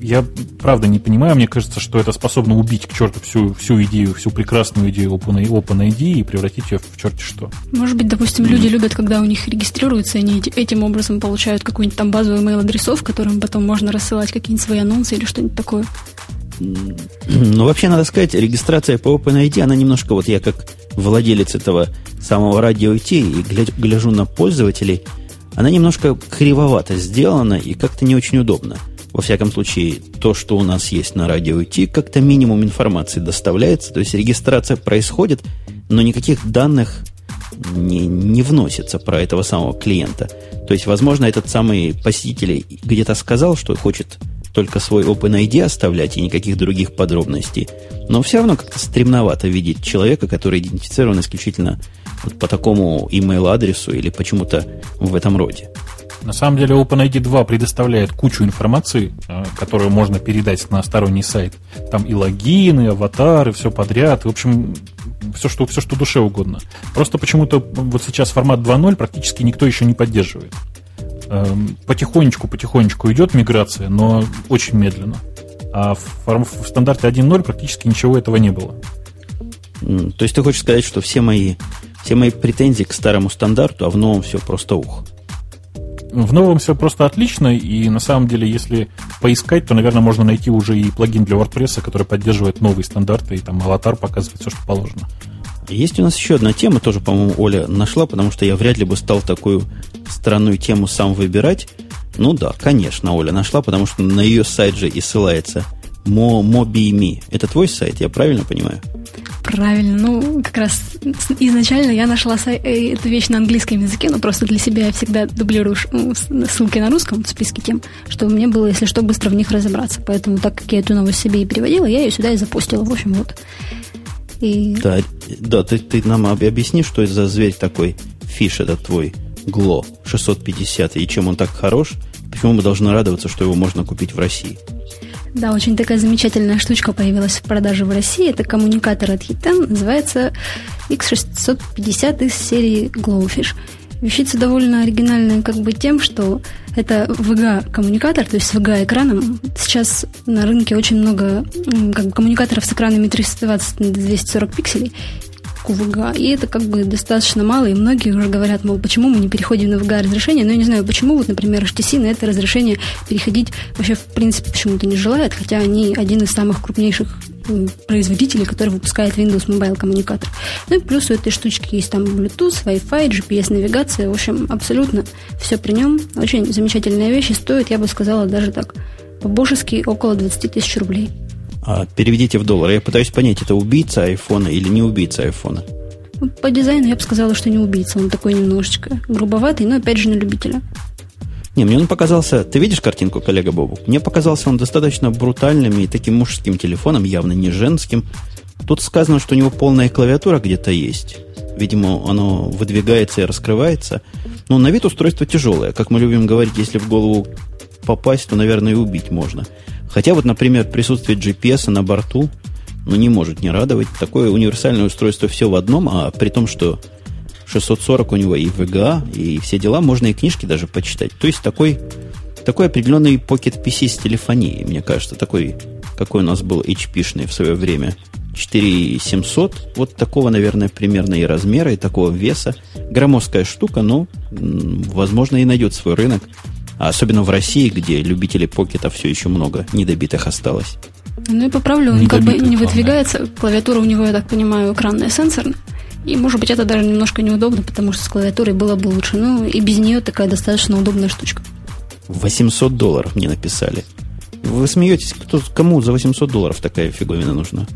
я правда не понимаю, мне кажется, что это способно убить к черту всю, всю идею, всю прекрасную идею Open, OpenID и превратить ее в черти что. Может быть, допустим, mm-hmm. люди любят, когда у них регистрируются, они этим образом получают какую-нибудь там базу email-адресов, которым потом можно рассылать какие-нибудь свои анонсы или что-нибудь такое. Ну, вообще, надо сказать, регистрация по OpenID, она немножко, вот я как владелец этого самого радио IT и гляжу на пользователей, она немножко кривовато сделана и как-то не очень удобно. Во всяком случае, то, что у нас есть на радио IT, как-то минимум информации доставляется, то есть регистрация происходит, но никаких данных не, не вносится про этого самого клиента. То есть, возможно, этот самый посетитель где-то сказал, что хочет только свой OpenID оставлять и никаких других подробностей. Но все равно как-то стремновато видеть человека, который идентифицирован исключительно вот по такому email адресу или почему-то в этом роде. На самом деле OpenID 2 предоставляет кучу информации, э, которую можно передать на сторонний сайт. Там и логины, и аватары, все подряд. В общем, все что, все, что душе угодно. Просто почему-то вот сейчас формат 2.0 практически никто еще не поддерживает. Эм, потихонечку, потихонечку идет миграция, но очень медленно. А в, в стандарте 1.0 практически ничего этого не было. То есть ты хочешь сказать, что все мои, все мои претензии к старому стандарту, а в новом все просто ух? В новом все просто отлично, и на самом деле, если поискать, то, наверное, можно найти уже и плагин для WordPress, который поддерживает новые стандарты, и там аватар показывает все, что положено. Есть у нас еще одна тема, тоже, по-моему, Оля нашла, потому что я вряд ли бы стал такую странную тему сам выбирать. Ну да, конечно, Оля нашла, потому что на ее сайт же и ссылается MobiMe. Это твой сайт, я правильно понимаю? Правильно. Ну, как раз изначально я нашла э, эту вещь на английском языке, но просто для себя я всегда дублирую ссылки на русском в списке тем, чтобы мне было, если что, быстро в них разобраться. Поэтому, так как я эту новость себе и переводила, я ее сюда и запустила. В общем, вот. И... Да, да ты, ты нам объясни, что это за зверь такой, фиш этот твой, Гло 650, и чем он так хорош, почему мы должны радоваться, что его можно купить в России? Да, очень такая замечательная штучка появилась в продаже в России. Это коммуникатор от Hitan, называется X650 из серии Glowfish. Вещица довольно оригинальная как бы тем, что это VGA-коммуникатор, то есть с VGA-экраном. Сейчас на рынке очень много как бы, коммуникаторов с экранами 320 на 240 пикселей, QVGA, и это как бы достаточно мало, и многие уже говорят, мол, почему мы не переходим на VGA разрешение, но я не знаю, почему, вот, например, HTC на это разрешение переходить вообще в принципе почему-то не желает, хотя они один из самых крупнейших производителей, который выпускает Windows Mobile коммуникатор. Ну и плюс у этой штучки есть там Bluetooth, Wi-Fi, GPS-навигация, в общем, абсолютно все при нем. Очень замечательная вещь и стоит, я бы сказала, даже так, по-божески около 20 тысяч рублей. А переведите в доллар. Я пытаюсь понять, это убийца айфона или не убийца айфона. Ну, по дизайну я бы сказала, что не убийца. Он такой немножечко грубоватый, но опять же на любителя. Не, мне он показался... Ты видишь картинку, коллега Бобу? Мне показался он достаточно брутальным и таким мужским телефоном, явно не женским. Тут сказано, что у него полная клавиатура где-то есть. Видимо, оно выдвигается и раскрывается. Но на вид устройство тяжелое. Как мы любим говорить, если в голову попасть, то, наверное, и убить можно. Хотя вот, например, присутствие GPS на борту ну, не может не радовать. Такое универсальное устройство все в одном, а при том, что 640 у него и VGA, и все дела, можно и книжки даже почитать. То есть такой, такой определенный Pocket PC с телефонией, мне кажется, такой, какой у нас был HP-шный в свое время. 4700, вот такого, наверное, примерно и размера, и такого веса. Громоздкая штука, но, возможно, и найдет свой рынок. А особенно в России, где любителей покета все еще много, недобитых осталось. Ну и поправлю, он как бы не выдвигается. Клавиатура у него, я так понимаю, экранная сенсорная. И, может быть, это даже немножко неудобно, потому что с клавиатурой было бы лучше. Ну, и без нее такая достаточно удобная штучка. 800 долларов мне написали. Вы смеетесь, кто, кому за 800 долларов такая фиговина нужна?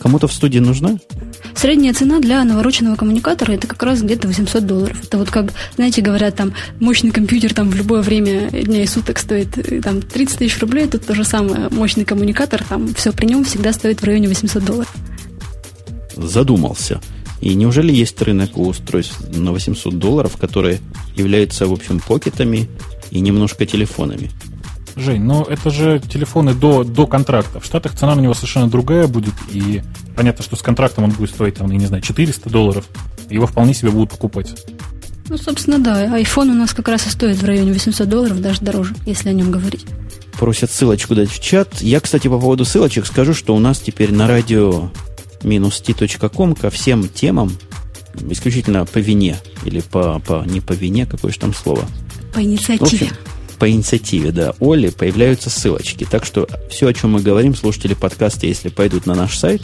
Кому-то в студии нужна? Средняя цена для навороченного коммуникатора это как раз где-то 800 долларов. Это вот как, знаете, говорят, там мощный компьютер там в любое время дня и суток стоит э, там 30 тысяч рублей, тут то же самое. Мощный коммуникатор, там все при нем всегда стоит в районе 800 долларов. Задумался. И неужели есть рынок у устройств на 800 долларов, которые являются, в общем, покетами и немножко телефонами. Жень, ну это же телефоны до, до контракта. В Штатах цена на него совершенно другая будет, и понятно, что с контрактом он будет стоить, там, я не знаю, 400 долларов. Его вполне себе будут покупать. Ну, собственно, да. iPhone у нас как раз и стоит в районе 800 долларов, даже дороже, если о нем говорить. Просят ссылочку дать в чат. Я, кстати, по поводу ссылочек скажу, что у нас теперь на радио минус t.com ко всем темам, исключительно по вине, или по, по не по вине, какое же там слово? По инициативе. общем, по инициативе, да, Оли появляются ссылочки. Так что все, о чем мы говорим, слушатели подкаста, если пойдут на наш сайт,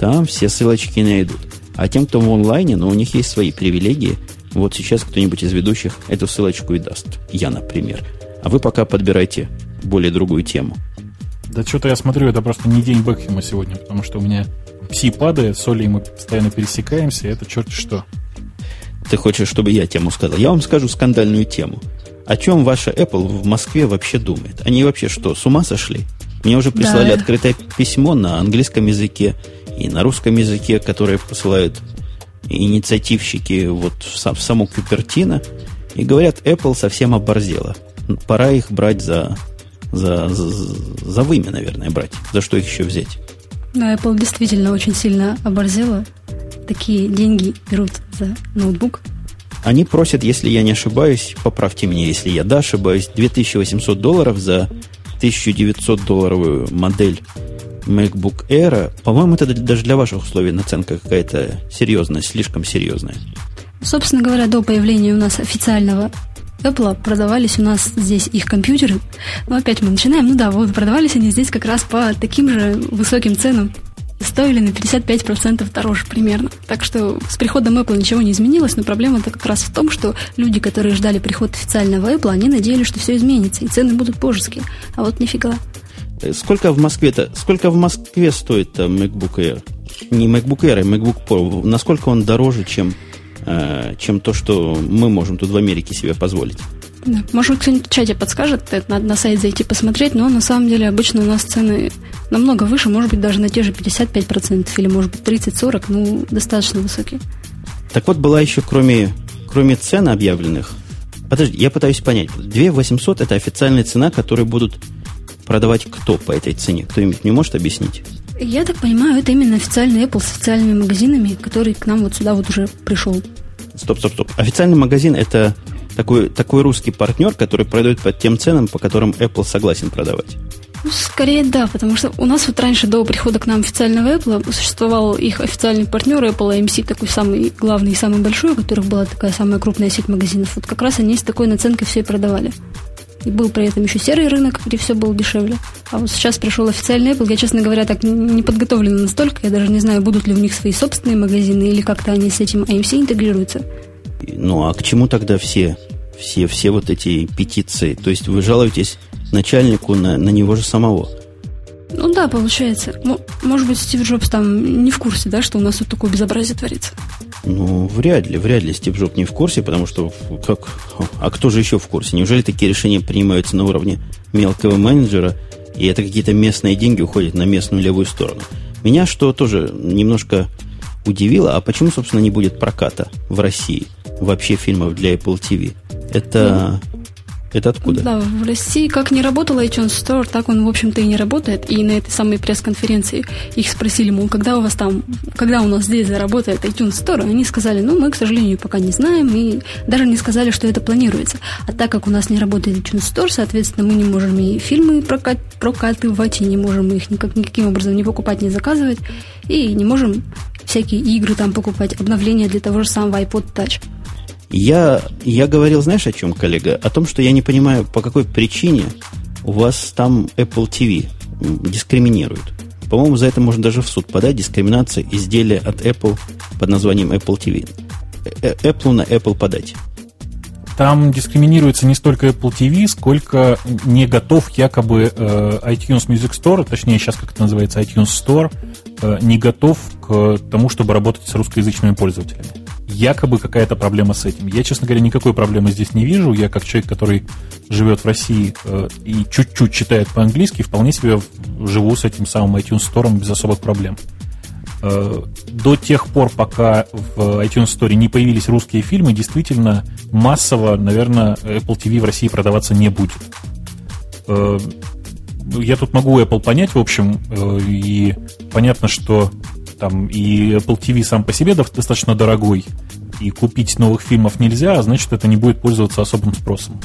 там все ссылочки найдут. А тем, кто в онлайне, ну, у них есть свои привилегии. Вот сейчас кто-нибудь из ведущих эту ссылочку и даст. Я, например. А вы пока подбирайте более другую тему. Да что-то я смотрю, это просто не день Бекхема сегодня, потому что у меня пси падает, с Олей мы постоянно пересекаемся, это черт что. Ты хочешь, чтобы я тему сказал? Я вам скажу скандальную тему. О чем ваша Apple в Москве вообще думает? Они вообще что, с ума сошли? Мне уже прислали да. открытое письмо на английском языке и на русском языке, которое посылают инициативщики вот в, в саму Купертино. И говорят, Apple совсем оборзела. Пора их брать за, за, за, за вымя, наверное, брать. За что их еще взять? Да, Apple действительно очень сильно оборзела. Такие деньги берут за ноутбук. Они просят, если я не ошибаюсь, поправьте меня, если я да ошибаюсь, 2800 долларов за 1900 долларовую модель MacBook Air. По-моему, это даже для ваших условий наценка какая-то серьезная, слишком серьезная. Собственно говоря, до появления у нас официального Apple продавались у нас здесь их компьютеры. Но опять мы начинаем. Ну да, вот продавались они здесь как раз по таким же высоким ценам. Стоили на 55% дороже примерно. Так что с приходом Apple ничего не изменилось, но проблема-то как раз в том, что люди, которые ждали приход официального Apple, они надеялись, что все изменится, и цены будут божеские. А вот нифига. Э, сколько в Москве-то? Сколько в Москве стоит MacBook Air? Не MacBook Air, а MacBook Pro. Насколько он дороже, чем Э, чем то, что мы можем тут в Америке себе позволить. Да. Может, кто-нибудь в чате подскажет, это надо на сайт зайти посмотреть, но на самом деле обычно у нас цены намного выше, может быть, даже на те же 55% или, может быть, 30-40, ну, достаточно высокие. Так вот, была еще, кроме, кроме цен объявленных, подожди, я пытаюсь понять, 2 800 это официальная цена, которую будут продавать кто по этой цене? Кто-нибудь не может объяснить? Я так понимаю, это именно официальный Apple с официальными магазинами, который к нам вот сюда вот уже пришел. Стоп, стоп, стоп. Официальный магазин это такой, такой русский партнер, который продает по тем ценам, по которым Apple согласен продавать. Ну, скорее да, потому что у нас вот раньше до прихода к нам официального Apple существовал их официальный партнер Apple AMC, такой самый главный и самый большой, у которых была такая самая крупная сеть магазинов. Вот как раз они с такой наценкой все и продавали. И был при этом еще серый рынок, где все было дешевле. А вот сейчас пришел официальный Apple. Я, честно говоря, так не подготовлена настолько. Я даже не знаю, будут ли у них свои собственные магазины или как-то они с этим AMC интегрируются. Ну, а к чему тогда все, все, все вот эти петиции? То есть вы жалуетесь начальнику на, на него же самого? Ну да, получается. Может быть, Стив Джобс там не в курсе, да, что у нас тут такое безобразие творится? Ну, вряд ли, вряд ли Стив Джобс не в курсе, потому что как... А кто же еще в курсе? Неужели такие решения принимаются на уровне мелкого менеджера, и это какие-то местные деньги уходят на местную левую сторону? Меня что тоже немножко удивило, а почему, собственно, не будет проката в России вообще фильмов для Apple TV? Это это откуда? Да, в России как не работал iTunes Store, так он, в общем-то, и не работает. И на этой самой пресс-конференции их спросили, мол, когда у вас там, когда у нас здесь заработает iTunes Store, они сказали, ну, мы, к сожалению, пока не знаем, и даже не сказали, что это планируется. А так как у нас не работает iTunes Store, соответственно, мы не можем и фильмы прокат, прокатывать, и не можем их никак, никаким образом не покупать, не заказывать, и не можем всякие игры там покупать, обновления для того же самого iPod Touch. Я, я говорил, знаешь, о чем, коллега? О том, что я не понимаю, по какой причине у вас там Apple TV дискриминируют. По-моему, за это можно даже в суд подать. Дискриминация изделия от Apple под названием Apple TV. Э, э, Apple на Apple подать. Там дискриминируется не столько Apple TV, сколько не готов якобы э, iTunes Music Store, точнее сейчас как это называется iTunes Store, не готов к тому, чтобы работать с русскоязычными пользователями якобы какая-то проблема с этим. Я, честно говоря, никакой проблемы здесь не вижу. Я, как человек, который живет в России э, и чуть-чуть читает по-английски, вполне себе живу с этим самым iTunes Store без особых проблем. Э, до тех пор, пока в iTunes Store не появились русские фильмы, действительно массово, наверное, Apple TV в России продаваться не будет. Э, я тут могу Apple понять, в общем, и понятно, что там и Apple TV сам по себе достаточно дорогой, и купить новых фильмов нельзя, а значит, это не будет пользоваться особым спросом.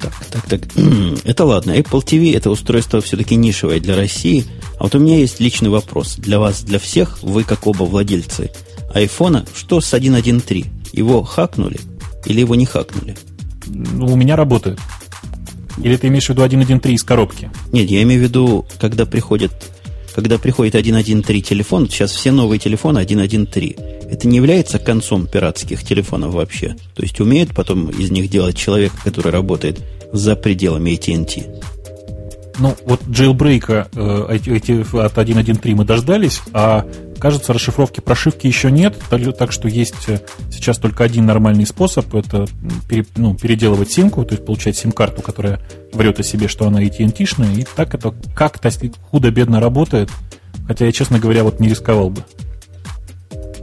Так, так, так. Это ладно. Apple TV это устройство все-таки нишевое для России. А вот у меня есть личный вопрос. Для вас, для всех, вы как оба владельцы айфона, что с 1.1.3? Его хакнули или его не хакнули? Ну, у меня работает. Или ты имеешь в виду 1.1.3 из коробки? Нет, я имею в виду, когда приходит, когда приходит 1.1.3 телефон, сейчас все новые телефоны 1.1.3. Это не является концом пиратских телефонов вообще. То есть умеют потом из них делать человека, который работает за пределами AT&T. Ну, вот джейлбрейка э, эти, от 1.1.3 мы дождались, а, кажется, расшифровки прошивки еще нет, так, что есть э, сейчас только один нормальный способ, это пере, ну, переделывать симку, то есть получать сим-карту, которая врет о себе, что она AT&T-шная, и так это как-то худо-бедно работает, хотя я, честно говоря, вот не рисковал бы.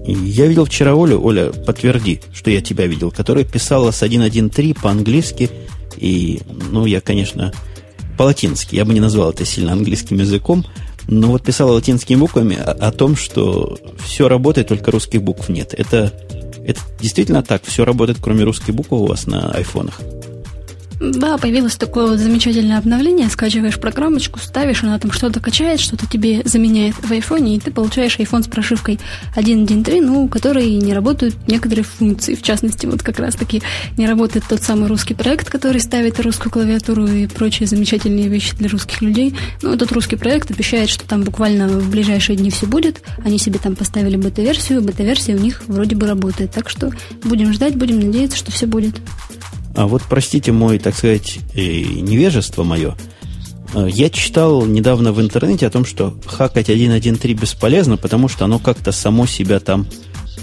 Я видел вчера Олю, Оля, подтверди, что я тебя видел, которая писала с 1.1.3 по-английски, и, ну, я, конечно, по-латински. Я бы не назвал это сильно английским языком, но вот писала латинскими буквами о, о том, что все работает, только русских букв нет. Это, это действительно так. Все работает, кроме русских букв у вас на айфонах. Да, появилось такое вот замечательное обновление. Скачиваешь программочку, ставишь, она там что-то качает, что-то тебе заменяет в айфоне, и ты получаешь iPhone с прошивкой 1.1.3, ну, у которой не работают некоторые функции. В частности, вот как раз-таки не работает тот самый русский проект, который ставит русскую клавиатуру и прочие замечательные вещи для русских людей. Ну, этот русский проект обещает, что там буквально в ближайшие дни все будет. Они себе там поставили бета-версию, бета-версия у них вроде бы работает. Так что будем ждать, будем надеяться, что все будет. А вот простите мой, так сказать, невежество мое. Э, я читал недавно в интернете о том, что хакать 1.1.3 бесполезно, потому что оно как-то само себя там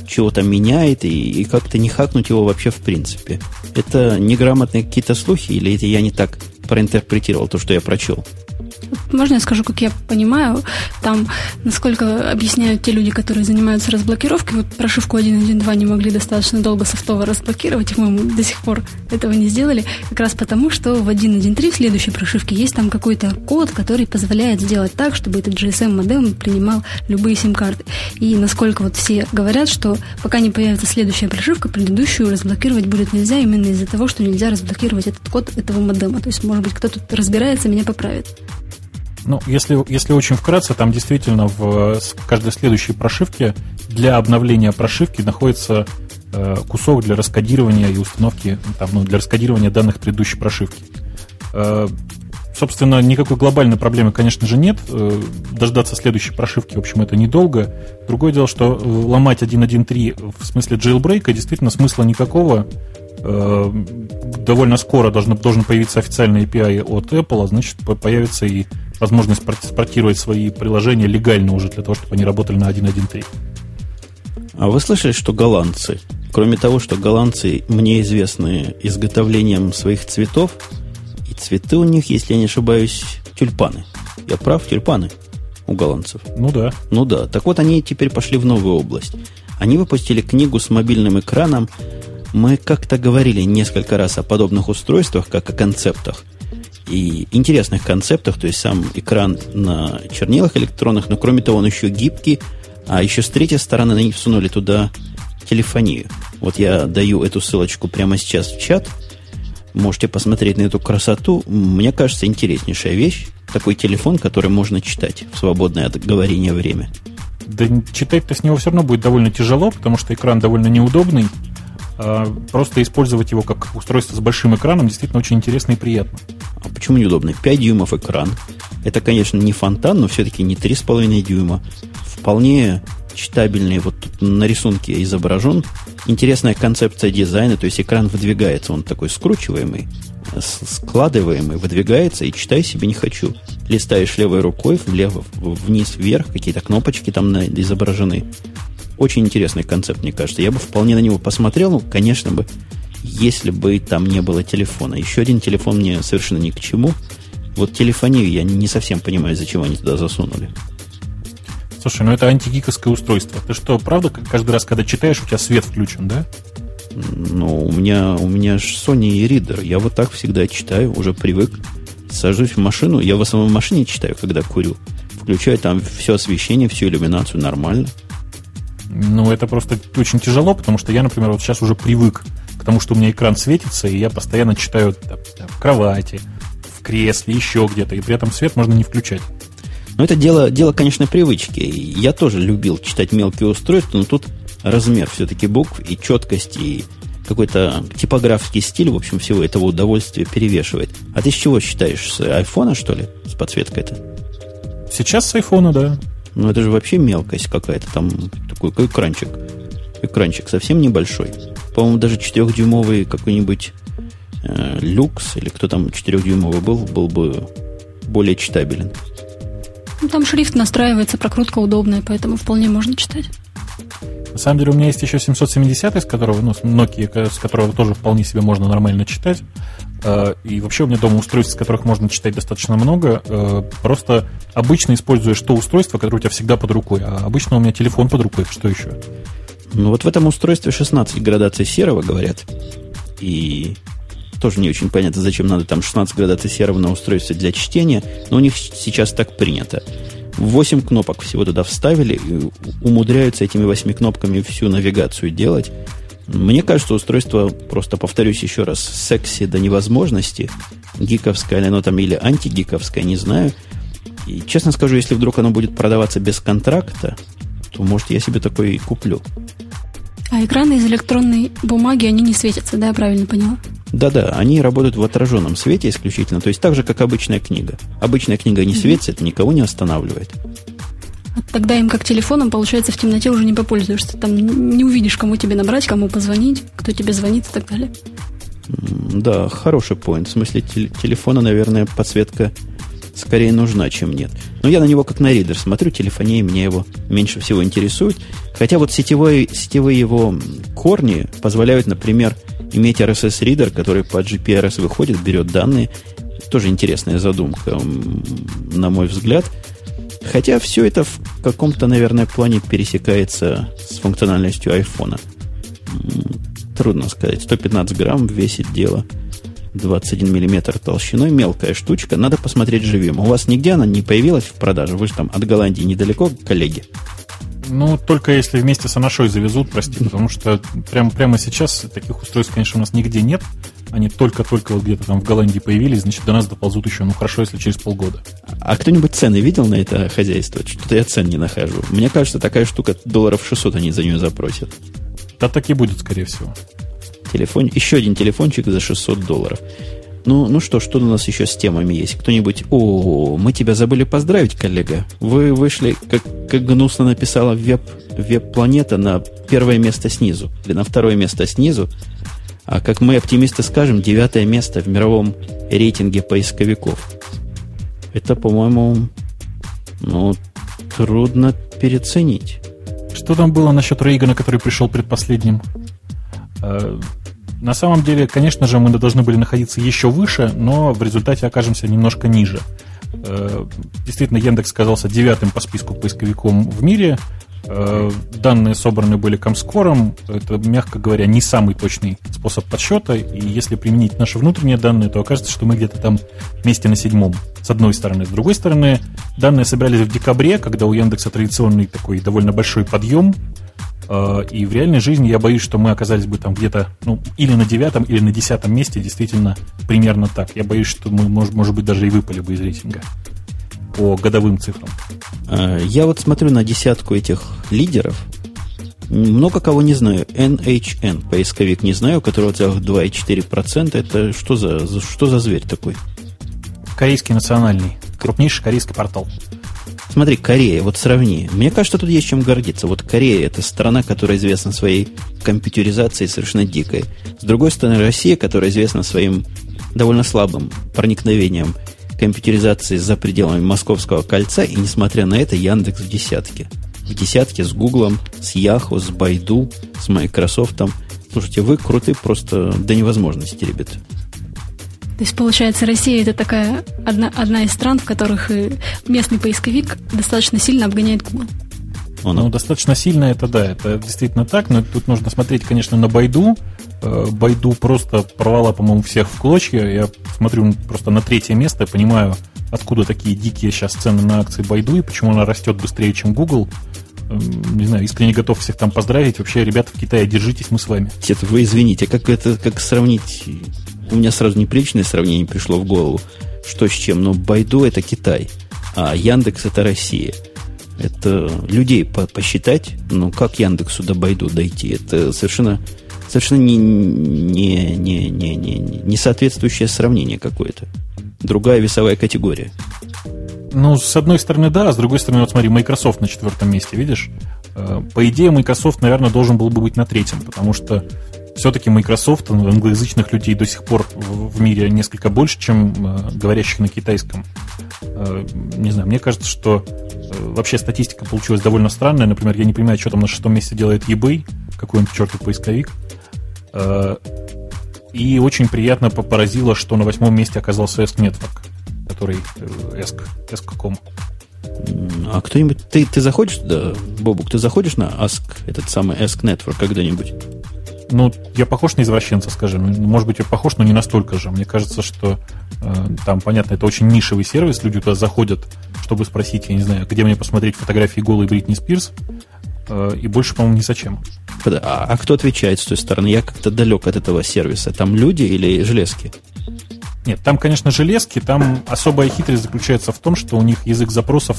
чего-то меняет, и, и как-то не хакнуть его вообще в принципе. Это неграмотные какие-то слухи, или это я не так проинтерпретировал то, что я прочел? Можно я скажу, как я понимаю, там, насколько объясняют те люди, которые занимаются разблокировкой, вот прошивку 1.1.2 не могли достаточно долго софтово разблокировать, и мы до сих пор этого не сделали, как раз потому, что в 1.1.3 в следующей прошивке есть там какой-то код, который позволяет сделать так, чтобы этот GSM-модем принимал любые сим-карты. И насколько вот все говорят, что пока не появится следующая прошивка, предыдущую разблокировать будет нельзя именно из-за того, что нельзя разблокировать этот код этого модема. То есть, может быть, кто-то разбирается, меня поправит. Ну, если, если очень вкратце, там действительно в каждой следующей прошивке для обновления прошивки находится э, кусок для раскодирования и установки, там, ну, для раскодирования данных предыдущей прошивки. Э, собственно, никакой глобальной проблемы, конечно же, нет. Э, дождаться следующей прошивки, в общем, это недолго. Другое дело, что ломать 1.1.3 в смысле jailbreak действительно смысла никакого. Довольно скоро должен, должен появиться официальный API от Apple, а значит, появится и возможность спортировать свои приложения легально уже для того, чтобы они работали на 1.1.3. А вы слышали, что голландцы, кроме того, что голландцы мне известны изготовлением своих цветов, и цветы у них, если я не ошибаюсь, тюльпаны. Я прав, тюльпаны у голландцев. Ну да. Ну да. Так вот, они теперь пошли в новую область. Они выпустили книгу с мобильным экраном. Мы как-то говорили несколько раз о подобных устройствах, как о концептах – и интересных концептах, то есть сам экран на чернилах электронных, но кроме того он еще гибкий, а еще с третьей стороны они всунули туда телефонию. Вот я даю эту ссылочку прямо сейчас в чат. Можете посмотреть на эту красоту. Мне кажется, интереснейшая вещь. Такой телефон, который можно читать в свободное от говорения время. Да читать-то с него все равно будет довольно тяжело, потому что экран довольно неудобный. А, просто использовать его как устройство с большим экраном действительно очень интересно и приятно. А почему неудобно? 5 дюймов экран. Это, конечно, не фонтан, но все-таки не 3,5 дюйма. Вполне читабельный, вот тут на рисунке изображен. Интересная концепция дизайна, то есть экран выдвигается, он такой скручиваемый, складываемый, выдвигается, и читай себе не хочу. Листаешь левой рукой, влево, вниз, вверх, какие-то кнопочки там изображены. Очень интересный концепт, мне кажется. Я бы вполне на него посмотрел, ну, конечно бы, если бы там не было телефона. Еще один телефон мне совершенно ни к чему. Вот телефонию я не совсем понимаю, зачем они туда засунули. Слушай, ну это антигиковское устройство. Ты что, правда, каждый раз, когда читаешь, у тебя свет включен, да? Ну, у меня, у меня же Sony и Reader. Я вот так всегда читаю, уже привык. Сажусь в машину, я в основном в машине читаю, когда курю. Включаю там все освещение, всю иллюминацию нормально. Ну, это просто очень тяжело, потому что я, например, вот сейчас уже привык к тому, что у меня экран светится, и я постоянно читаю там, в кровати, в кресле, еще где-то, и при этом свет можно не включать. Ну, это дело, дело, конечно, привычки. Я тоже любил читать мелкие устройства, но тут размер все-таки букв и четкость, и какой-то типографский стиль, в общем, всего этого удовольствия перевешивает. А ты с чего считаешь? С айфона, что ли? С подсветкой-то? Сейчас с айфона, да. Ну, это же вообще мелкость какая-то. Там такой экранчик. Экранчик совсем небольшой. По-моему, даже 4-дюймовый какой-нибудь э, люкс, или кто там 4-дюймовый был, был бы более читабелен. Ну, там шрифт настраивается, прокрутка удобная, поэтому вполне можно читать. На самом деле у меня есть еще 770, из которого, ну, Nokia, с которого тоже вполне себе можно нормально читать. Э, и вообще у меня дома устройств, с которых можно читать достаточно много. Э, просто обычно используешь то устройство, которое у тебя всегда под рукой. А обычно у меня телефон под рукой. Что еще? Ну вот в этом устройстве 16 градаций серого, говорят. И тоже не очень понятно, зачем надо там 16 градаций серого на устройстве для чтения. Но у них сейчас так принято. 8 кнопок всего туда вставили, и умудряются этими 8 кнопками всю навигацию делать. Мне кажется, устройство, просто повторюсь еще раз, секси до невозможности. Гиковское или оно там, или антигиковское, не знаю. И честно скажу, если вдруг оно будет продаваться без контракта, то, может, я себе такое и куплю. А экраны из электронной бумаги, они не светятся, да, я правильно поняла? Да-да, они работают в отраженном свете исключительно, то есть так же, как обычная книга. Обычная книга не светится, это никого не останавливает. А тогда им как телефоном, получается, в темноте уже не попользуешься. Там не увидишь, кому тебе набрать, кому позвонить, кто тебе звонит и так далее. Да, хороший поинт. В смысле, телефона, наверное, подсветка скорее нужна, чем нет. Но я на него как на ридер смотрю, телефония меня его меньше всего интересует. Хотя вот сетевой, сетевые его корни позволяют, например, иметь RSS-ридер, который по GPRS выходит, берет данные. Тоже интересная задумка, на мой взгляд. Хотя все это в каком-то, наверное, плане пересекается с функциональностью айфона. Трудно сказать. 115 грамм весит дело. 21 миллиметр толщиной, мелкая штучка. Надо посмотреть живьем. У вас нигде она не появилась в продаже? Вы же там от Голландии недалеко, коллеги? Ну, только если вместе с Анашой завезут, прости, потому что прям, прямо сейчас таких устройств, конечно, у нас нигде нет. Они только-только вот где-то там в Голландии появились, значит, до нас доползут еще, ну, хорошо, если через полгода. А кто-нибудь цены видел на это хозяйство? Что-то я цен не нахожу. Мне кажется, такая штука долларов 600 они за нее запросят. Да так и будет, скорее всего. Телефон, еще один телефончик за 600 долларов. Ну, ну что, что у нас еще с темами есть? Кто-нибудь... О, мы тебя забыли поздравить, коллега. Вы вышли, как, как гнусно написала веб, веб-планета, на первое место снизу. Или на второе место снизу. А как мы, оптимисты, скажем, девятое место в мировом рейтинге поисковиков. Это, по-моему, ну, трудно переоценить. Что там было насчет Рейгана, который пришел предпоследним? Э, на самом деле, конечно же, мы должны были находиться еще выше, но в результате окажемся немножко ниже. Э, действительно, Яндекс оказался девятым по списку поисковиком в мире. Э, данные собраны были комскором. Это, мягко говоря, не самый точный способ подсчета. И если применить наши внутренние данные, то окажется, что мы где-то там вместе на седьмом. С одной стороны. С другой стороны, данные собирались в декабре, когда у Яндекса традиционный такой довольно большой подъем. Э, и в реальной жизни я боюсь, что мы оказались бы там где-то, ну, или на девятом, или на десятом месте, действительно, примерно так. Я боюсь, что мы, может, может быть, даже и выпали бы из рейтинга по годовым цифрам. Э, я вот смотрю на десятку этих лидеров. Много кого не знаю. NHN, поисковик не знаю, у которого целых 2,4%. Это что за, что за зверь такой? Корейский национальный. Крупнейший корейский портал. Смотри, Корея, вот сравни. Мне кажется, тут есть чем гордиться. Вот Корея – это страна, которая известна своей компьютеризацией совершенно дикой. С другой стороны, Россия, которая известна своим довольно слабым проникновением компьютеризации за пределами Московского кольца, и несмотря на это, Яндекс в десятке. В десятке с Гуглом, с Яху, с Байду, с Microsoft. Слушайте, вы крутые просто до невозможности, ребята. То есть, получается, Россия это такая одна, одна из стран, в которых местный поисковик достаточно сильно обгоняет Google. Он... Ну, достаточно сильно это, да, это действительно так, но тут нужно смотреть, конечно, на Байду. Э, Байду просто порвала, по-моему, всех в клочья. Я смотрю просто на третье место, понимаю, откуда такие дикие сейчас цены на акции Байду и почему она растет быстрее, чем Google. Эм, не знаю, искренне готов всех там поздравить. Вообще, ребята в Китае, держитесь, мы с вами. Нет, вы извините, как это, как сравнить... У меня сразу неприличное сравнение пришло в голову. Что с чем? Но Байду это Китай, а Яндекс это Россия. Это людей по посчитать, ну как Яндексу до Байду дойти? Это совершенно, совершенно не, не, не, не, не, не соответствующее сравнение какое-то. Другая весовая категория. Ну, с одной стороны, да, а с другой стороны, вот смотри, Microsoft на четвертом месте, видишь? Э, по идее, Microsoft, наверное, должен был бы быть на третьем, потому что все-таки Microsoft англоязычных людей до сих пор в мире несколько больше, чем э, говорящих на китайском. Э, не знаю, мне кажется, что вообще статистика получилась довольно странная. Например, я не понимаю, что там на шестом месте делает eBay, какой он чертов поисковик. И очень приятно поразило, что на восьмом месте оказался Esk Network который ESC, э, ESC.com. А кто-нибудь... Ты, ты заходишь туда, Бобук, ты заходишь на Ask, этот самый Ask Network когда-нибудь? Ну, я похож на извращенца, скажем. Может быть, я похож, но не настолько же. Мне кажется, что э, там, понятно, это очень нишевый сервис. Люди туда заходят, чтобы спросить, я не знаю, где мне посмотреть фотографии голой Бритни Спирс. Э, и больше, по-моему, ни зачем. А, а кто отвечает с той стороны? Я как-то далек от этого сервиса. Там люди или железки? Нет, там, конечно, железки, там особая хитрость заключается в том, что у них язык запросов,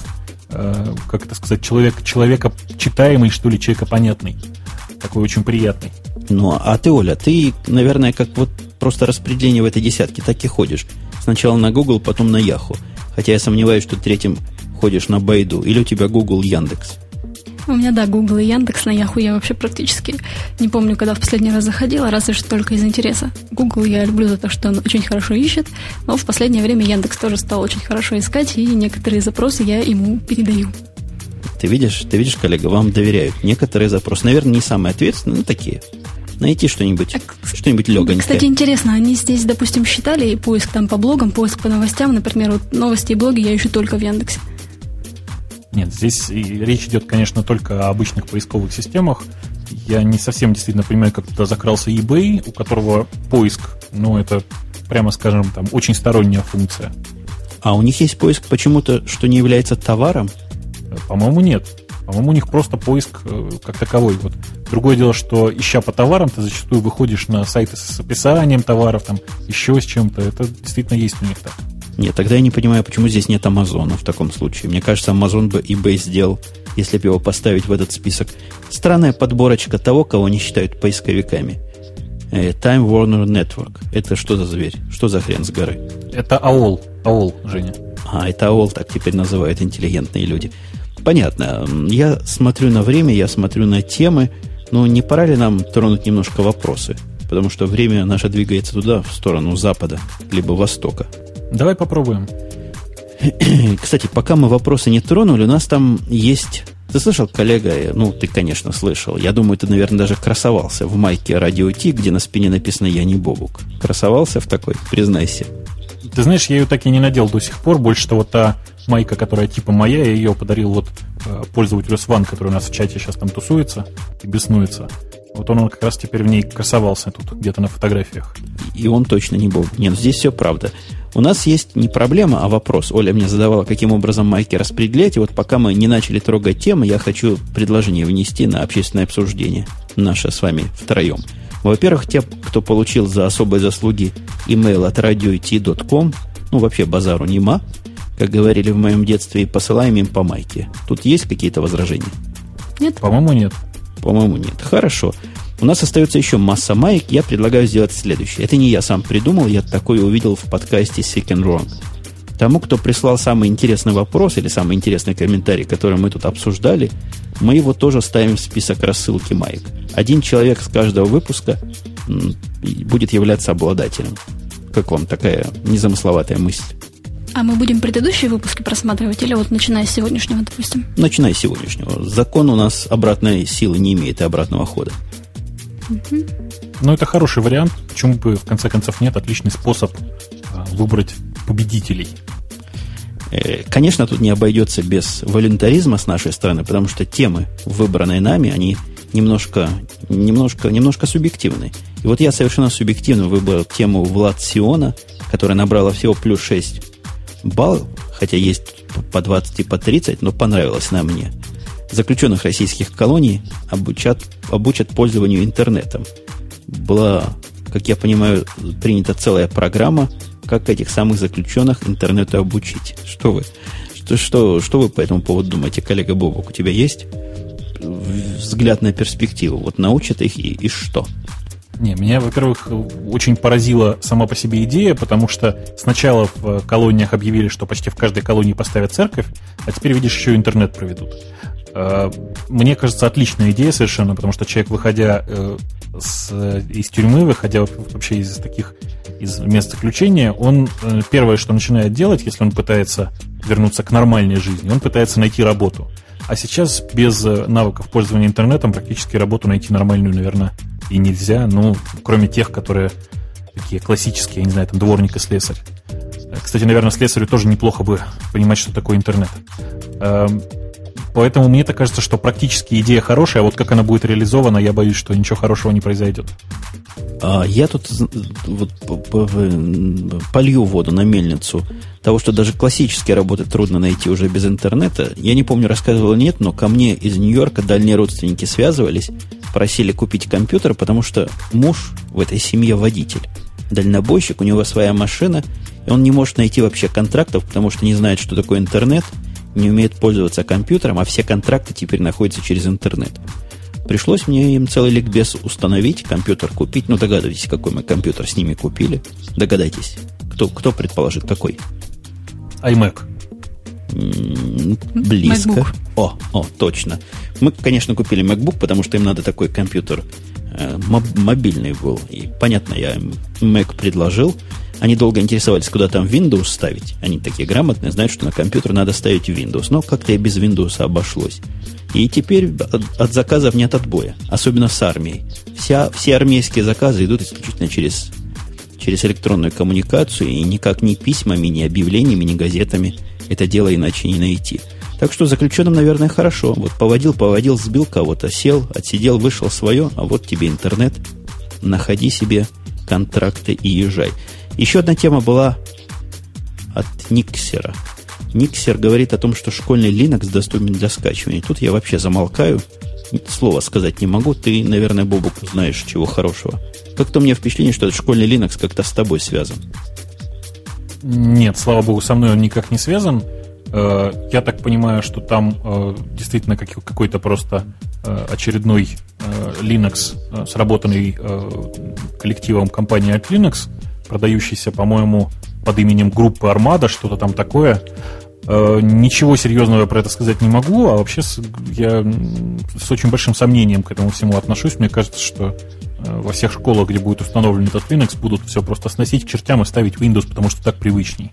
э, как это сказать, человек, человека читаемый, что ли, человека понятный. Такой очень приятный. Ну, а ты, Оля, ты, наверное, как вот просто распределение в этой десятке так и ходишь. Сначала на Google, потом на Yahoo. Хотя я сомневаюсь, что третьим ходишь на Байду. Или у тебя Google, Яндекс. У меня, да, Google и Яндекс, на Яху я вообще практически не помню, когда в последний раз заходила, разве что только из интереса. Google я люблю за то, что он очень хорошо ищет, но в последнее время Яндекс тоже стал очень хорошо искать, и некоторые запросы я ему передаю. Ты видишь, ты видишь, коллега, вам доверяют. Некоторые запросы, наверное, не самые ответственные, но такие. Найти что-нибудь, так, что-нибудь легонькое. Кстати, интересно, они здесь, допустим, считали поиск там по блогам, поиск по новостям, например, вот новости и блоги я ищу только в Яндексе. Нет, здесь речь идет, конечно, только о обычных поисковых системах. Я не совсем действительно понимаю, как туда закрался eBay, у которого поиск, ну, это, прямо скажем, там, очень сторонняя функция. А у них есть поиск почему-то, что не является товаром? По-моему, нет. По-моему, у них просто поиск э, как таковой. Вот. Другое дело, что ища по товарам, ты зачастую выходишь на сайты с описанием товаров, там, еще с чем-то. Это действительно есть у них так. Нет, тогда я не понимаю, почему здесь нет Амазона в таком случае. Мне кажется, Амазон бы eBay сделал, если бы его поставить в этот список. Странная подборочка того, кого они считают поисковиками. Э, Time Warner Network. Это что за зверь? Что за хрен с горы? Это АОЛ. АОЛ, Женя. А, это АОЛ так теперь называют интеллигентные люди. Понятно. Я смотрю на время, я смотрю на темы. Но не пора ли нам тронуть немножко вопросы? Потому что время наше двигается туда, в сторону запада, либо востока. Давай попробуем. Кстати, пока мы вопросы не тронули, у нас там есть... Ты слышал, коллега? Ну, ты, конечно, слышал. Я думаю, ты, наверное, даже красовался в майке Радио Ти, где на спине написано «Я не Бобук». Красовался в такой? Признайся. Ты знаешь, я ее так и не надел до сих пор. Больше того, та майка, которая типа моя, я ее подарил вот э, пользователю Сван, который у нас в чате сейчас там тусуется и беснуется. Вот он, он как раз теперь в ней красовался тут, где-то на фотографиях. И он точно не был. Нет, ну здесь все правда. У нас есть не проблема, а вопрос. Оля мне задавала, каким образом майки распределять. И вот пока мы не начали трогать темы, я хочу предложение внести на общественное обсуждение. Наше с вами втроем. Во-первых, те, кто получил за особые заслуги имейл от radioit.com, ну, вообще базару нема, как говорили в моем детстве, и посылаем им по майке. Тут есть какие-то возражения? Нет. По-моему, нет. По-моему, нет. Хорошо. У нас остается еще масса маек. Я предлагаю сделать следующее. Это не я сам придумал, я такое увидел в подкасте Sick and Wrong. Тому, кто прислал самый интересный вопрос или самый интересный комментарий, который мы тут обсуждали, мы его тоже ставим в список рассылки маек. Один человек с каждого выпуска будет являться обладателем. Как вам такая незамысловатая мысль? А мы будем предыдущие выпуски просматривать или вот начиная с сегодняшнего, допустим? Начиная с сегодняшнего. Закон у нас обратной силы не имеет и обратного хода. Угу. Ну, это хороший вариант. Почему бы, в конце концов, нет? Отличный способ а, выбрать победителей. Э, конечно, тут не обойдется без волюнтаризма с нашей стороны, потому что темы, выбранные нами, они немножко, немножко, немножко субъективны. И вот я совершенно субъективно выбрал тему Влад Сиона, которая набрала всего плюс 6 баллов, хотя есть по 20 и по 30, но понравилась на мне. Заключенных российских колоний обучат, обучат пользованию интернетом. Была, как я понимаю, принята целая программа, как этих самых заключенных интернету обучить. Что вы, что, что, что вы по этому поводу думаете, коллега Бобок? У тебя есть взгляд на перспективу? Вот научат их и, и что? Не, меня, во-первых, очень поразила сама по себе идея, потому что сначала в колониях объявили, что почти в каждой колонии поставят церковь, а теперь, видишь, еще интернет проведут. Э, мне кажется, отличная идея совершенно, потому что человек, выходя э, с, из тюрьмы, выходя вообще из таких из мест заключения, он э, первое, что начинает делать, если он пытается вернуться к нормальной жизни, он пытается найти работу. А сейчас без навыков пользования интернетом практически работу найти нормальную, наверное, и нельзя, ну, кроме тех, которые такие классические, я не знаю, там дворник и слесарь. Кстати, наверное, слесарю тоже неплохо бы понимать, что такое интернет. Поэтому мне так кажется, что практически идея хорошая, а вот как она будет реализована, я боюсь, что ничего хорошего не произойдет. А я тут вот, полью воду на мельницу того, что даже классические работы трудно найти уже без интернета. Я не помню, рассказывал нет, но ко мне из Нью-Йорка дальние родственники связывались, просили купить компьютер, потому что муж в этой семье водитель. Дальнобойщик, у него своя машина, и он не может найти вообще контрактов, потому что не знает, что такое интернет, не умеет пользоваться компьютером, а все контракты теперь находятся через интернет. Пришлось мне им целый ликбез установить, компьютер купить. Ну, догадывайтесь, какой мы компьютер с ними купили. Догадайтесь. Кто, кто предположит, какой? iMac. Близко. MacBook. О, о, точно. Мы, конечно, купили MacBook, потому что им надо такой компьютер э, мобильный был. И понятно, я им Mac предложил. Они долго интересовались, куда там Windows ставить. Они такие грамотные, знают, что на компьютер надо ставить Windows. Но как-то и без Windows обошлось. И теперь от, от заказов нет отбоя, особенно с армией. Вся, все армейские заказы идут исключительно через, через электронную коммуникацию, и никак ни письмами, ни объявлениями, ни газетами это дело иначе не найти. Так что заключенным, наверное, хорошо. Вот поводил, поводил, сбил кого-то, сел, отсидел, вышел свое, а вот тебе интернет. Находи себе контракты и езжай. Еще одна тема была от Никсера. Никсер говорит о том, что школьный Linux доступен для скачивания. Тут я вообще замолкаю. Слова сказать не могу. Ты, наверное, Бобук, знаешь чего хорошего. Как-то у меня впечатление, что этот школьный Linux как-то с тобой связан. Нет, слава богу, со мной он никак не связан. Э, я так понимаю, что там э, действительно какой-то просто э, очередной Linux, сработанный коллективом компании от Linux, продающийся, по-моему, под именем группы Армада, что-то там такое. Ничего серьезного про это сказать не могу, а вообще я с очень большим сомнением к этому всему отношусь. Мне кажется, что Э, во всех школах, где будет установлен этот Linux, будут все просто сносить к чертям и ставить Windows, потому что так привычней.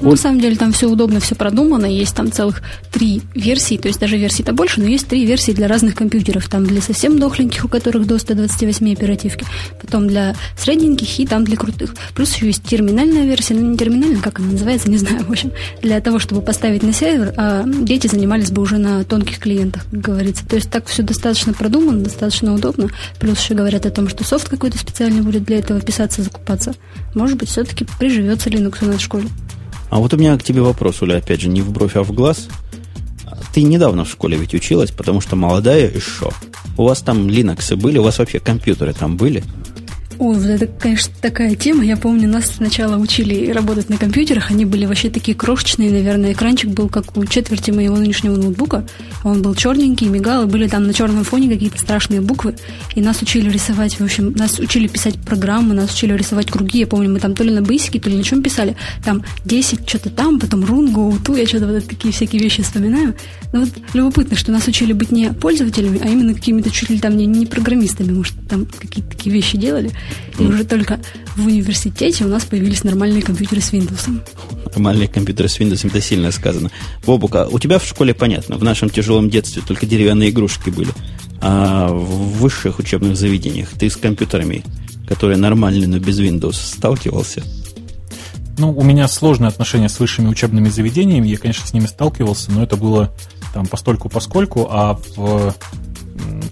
Ну, на самом деле там все удобно, все продумано. Есть там целых три версии, то есть даже версий-то больше, но есть три версии для разных компьютеров. Там для совсем дохленьких, у которых до 128 оперативки, потом для средненьких и там для крутых. Плюс еще есть терминальная версия, ну не терминальная, как она называется, не знаю, в общем, для того, чтобы поставить на сервер, а дети занимались бы уже на тонких клиентах, как говорится. То есть так все достаточно продумано, достаточно удобно. Плюс еще говорят о том, что софт какой-то специальный будет для этого писаться, закупаться. Может быть, все-таки приживется Linux у нас в школе. А вот у меня к тебе вопрос, Уля, опять же, не в бровь, а в глаз. Ты недавно в школе ведь училась, потому что молодая шо? У вас там Linux были, у вас вообще компьютеры там были? Ой, вот это, конечно, такая тема. Я помню, нас сначала учили работать на компьютерах. Они были вообще такие крошечные, наверное. Экранчик был как у четверти моего нынешнего ноутбука. Он был черненький, мигал, и были там на черном фоне какие-то страшные буквы. И нас учили рисовать, в общем, нас учили писать программы, нас учили рисовать круги. Я помню, мы там то ли на бейсике, то ли на чем писали. Там 10 что-то там, потом рун, гоуту. Я что-то вот такие всякие вещи вспоминаю. Но вот любопытно, что нас учили быть не пользователями, а именно какими-то чуть ли там не, не программистами. Может, там какие-то такие вещи делали. И уже только в университете у нас появились нормальные компьютеры с Windows. Нормальные компьютеры с Windows, это сильно сказано. Бобука, у тебя в школе понятно, в нашем тяжелом детстве только деревянные игрушки были. А в высших учебных заведениях ты с компьютерами, которые нормальные, но без Windows, сталкивался? Ну, у меня сложные отношения с высшими учебными заведениями. Я, конечно, с ними сталкивался, но это было там постольку поскольку, а в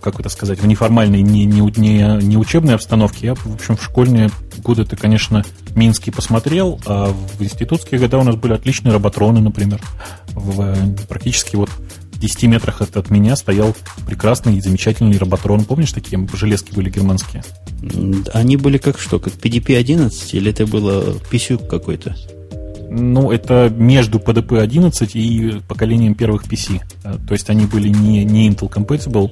как это сказать, в неформальной, не, не, не, не учебной обстановке. Я, в общем, в школьные годы ты, конечно, Минский посмотрел, а в институтские годы у нас были отличные роботроны, например. В, практически вот в 10 метрах от, от меня стоял прекрасный и замечательный роботрон. Помнишь, такие железки были германские? Они были как что, как PDP-11 или это было PSU какой-то? Ну, это между PDP-11 и поколением первых PC. Э, то есть они были не, не Intel compatible,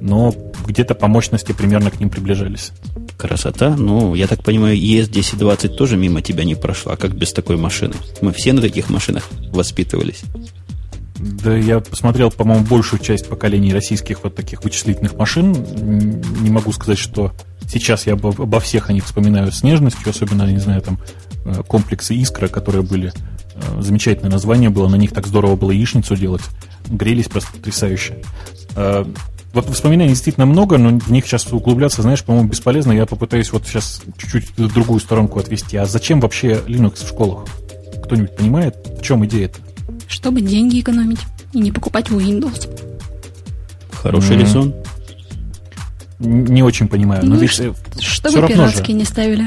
но где-то по мощности примерно к ним приближались. Красота. Ну, я так понимаю, ES1020 тоже мимо тебя не прошла. Как без такой машины? Мы все на таких машинах воспитывались. Да, я посмотрел, по-моему, большую часть поколений российских вот таких вычислительных машин. Не могу сказать, что сейчас я обо всех о них вспоминаю с нежностью, особенно, не знаю, там, э, комплексы «Искра», которые были э, замечательное название было, на них так здорово было яичницу делать. Грелись просто потрясающе. Вот воспоминаний действительно много, но в них сейчас углубляться, знаешь, по-моему, бесполезно. Я попытаюсь вот сейчас чуть-чуть в другую сторонку отвести. А зачем вообще Linux в школах? Кто-нибудь понимает, в чем идея-то? Чтобы деньги экономить и не покупать Windows. Хороший mm-hmm. резон. Не очень понимаю. Ну, но ведь э, чтобы пиратские же. не ставили.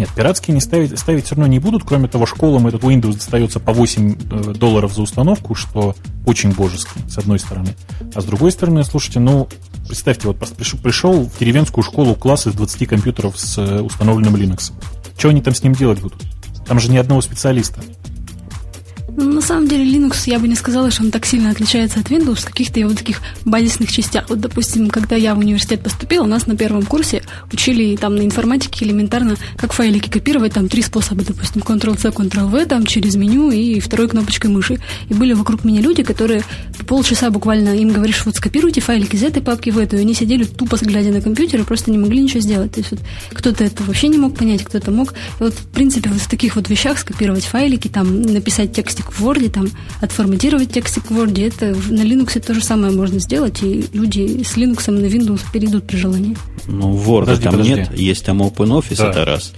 Нет, пиратские не ставить, ставить все равно не будут. Кроме того, школам этот Windows достается по 8 э, долларов за установку, что очень божески, с одной стороны. А с другой стороны, слушайте, ну, представьте, вот пришел, в деревенскую школу класс из 20 компьютеров с э, установленным Linux. Что они там с ним делать будут? Там же ни одного специалиста. На самом деле Linux, я бы не сказала, что он так сильно отличается от Windows в каких-то его таких базисных частях. Вот, допустим, когда я в университет поступила, у нас на первом курсе учили там на информатике элементарно, как файлики копировать, там три способа, допустим, Ctrl-C, Ctrl-V, там через меню и второй кнопочкой мыши. И были вокруг меня люди, которые полчаса буквально им говоришь, вот скопируйте файлик из этой папки в эту, и они сидели тупо глядя на компьютер и просто не могли ничего сделать. То есть вот кто-то это вообще не мог понять, кто-то мог. И вот, в принципе, вот в таких вот вещах скопировать файлики, там, написать текстик в Word, там, отформатировать текстик в Word, это на Linux то же самое можно сделать, и люди с Linux на Windows перейдут при желании. Ну, Word подожди, там подожди. нет, есть там OpenOffice, да. это раз.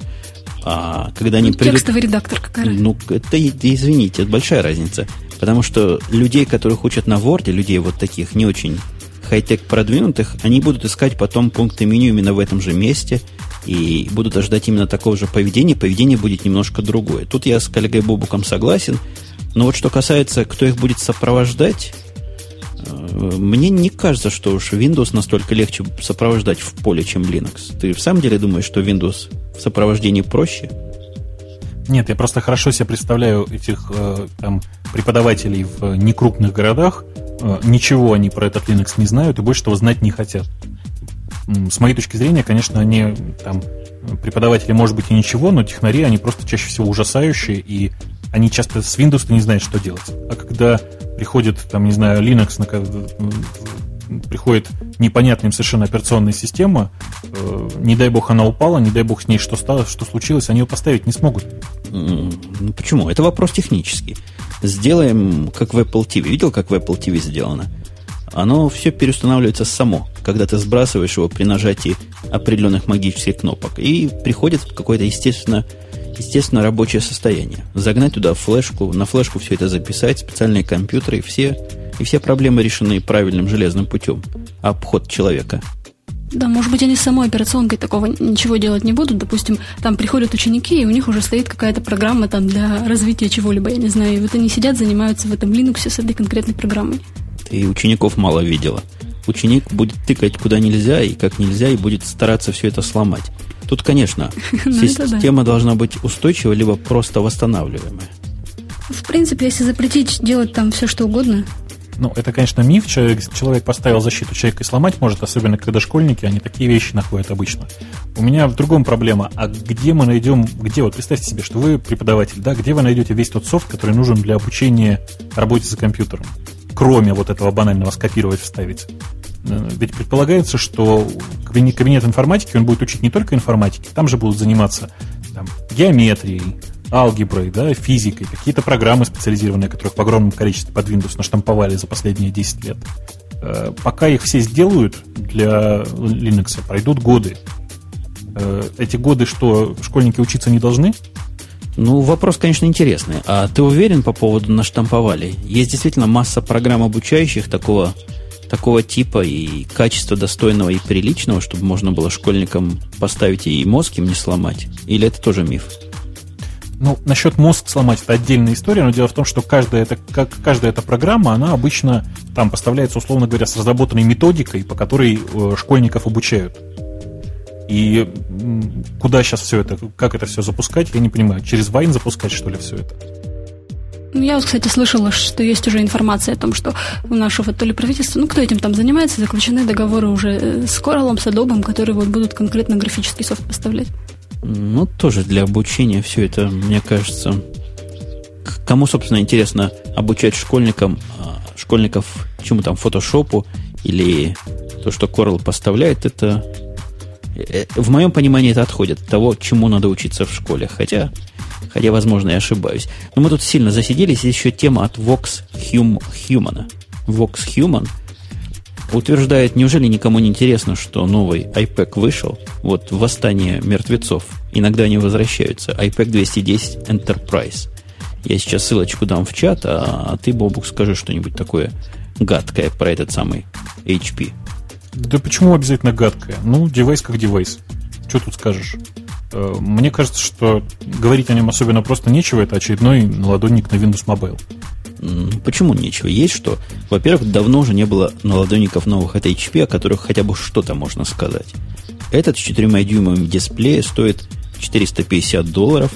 А когда они ну, придут... Текстовый редактор какая Ну, это, извините, это большая разница. Потому что людей, которых учат на Word, людей вот таких не очень хай-тек продвинутых, они будут искать потом пункты меню именно в этом же месте и будут ожидать именно такого же поведения. Поведение будет немножко другое. Тут я с коллегой Бобуком согласен. Но вот что касается, кто их будет сопровождать, э, мне не кажется, что уж Windows настолько легче сопровождать в поле, чем Linux. Ты в самом деле думаешь, что Windows в сопровождении проще? Нет, я просто хорошо себе представляю этих э, там, преподавателей в некрупных городах. Э, ничего они про этот Linux не знают и больше того знать не хотят. С моей точки зрения, конечно, они там преподаватели, может быть, и ничего, но технари, они просто чаще всего ужасающие, и они часто с Windows не знают, что делать. А когда приходит, там, не знаю, Linux приходит непонятная им совершенно операционная система, э, не дай бог она упала, не дай бог с ней что стало, что случилось, они ее поставить не смогут. Ну, почему? Это вопрос технический. Сделаем, как в Apple TV. Видел, как в Apple TV сделано? Оно все переустанавливается само, когда ты сбрасываешь его при нажатии определенных магических кнопок. И приходит какое-то, естественно, естественно, рабочее состояние. Загнать туда флешку, на флешку все это записать, специальные компьютеры, и все и все проблемы решены правильным железным путем. Обход человека. Да, может быть, они с самой операционкой такого ничего делать не будут. Допустим, там приходят ученики, и у них уже стоит какая-то программа там для развития чего-либо, я не знаю. И вот они сидят, занимаются в этом Linux с этой конкретной программой. Ты учеников мало видела. Ученик будет тыкать куда нельзя и как нельзя, и будет стараться все это сломать. Тут, конечно, ну, система должна быть устойчивая, либо просто восстанавливаемая. В принципе, если запретить делать там все, что угодно, ну, это, конечно, миф. Человек, человек поставил защиту человека и сломать может, особенно когда школьники, они такие вещи находят обычно. У меня в другом проблема. А где мы найдем, где, вот представьте себе, что вы преподаватель, да, где вы найдете весь тот софт, который нужен для обучения работе за компьютером? Кроме вот этого банального скопировать, вставить. Э, ведь предполагается, что кабинет информатики, он будет учить не только информатике, там же будут заниматься там, геометрией, алгеброй, да, физикой, какие-то программы специализированные, которых в огромном количестве под Windows наштамповали за последние 10 лет. Э, пока их все сделают для Linux, пройдут годы. Э, эти годы что, школьники учиться не должны? Ну, вопрос, конечно, интересный. А ты уверен по поводу наштамповали? Есть действительно масса программ обучающих такого, такого типа и качества достойного и приличного, чтобы можно было школьникам поставить и мозг им не сломать? Или это тоже миф? Ну, насчет мозг сломать это отдельная история, но дело в том, что каждая эта, как, каждая эта программа, она обычно там поставляется, условно говоря, с разработанной методикой, по которой э, школьников обучают. И куда сейчас все это, как это все запускать, я не понимаю. Через Вайн запускать, что ли, все это? Ну, я вот, кстати, слышала, что есть уже информация о том, что у нашего то ли правительства, ну, кто этим там занимается, заключены договоры уже э, с Corel, с Adobe, которые вот будут конкретно графический софт поставлять. Ну, тоже для обучения все это, мне кажется... Кому, собственно, интересно обучать школьникам, а, школьников чему там, фотошопу или то, что Coral поставляет, это э, в моем понимании это отходит от того, чему надо учиться в школе. Хотя, хотя возможно, я ошибаюсь. Но мы тут сильно засиделись. Еще тема от Vox hum, Human. Vox Human – утверждает, неужели никому не интересно, что новый iPad вышел? Вот восстание мертвецов. Иногда они возвращаются. iPad 210 Enterprise. Я сейчас ссылочку дам в чат, а, а ты, Бобук, скажи что-нибудь такое гадкое про этот самый HP. Да почему обязательно гадкое? Ну, девайс как девайс. Что тут скажешь? Э, мне кажется, что говорить о нем особенно просто нечего. Это очередной наладонник на Windows Mobile. Почему нечего? Есть что? Во-первых, давно уже не было наладонников новых от HP, о которых хотя бы что-то можно сказать. Этот с 4 дюймами дисплея стоит 450 долларов,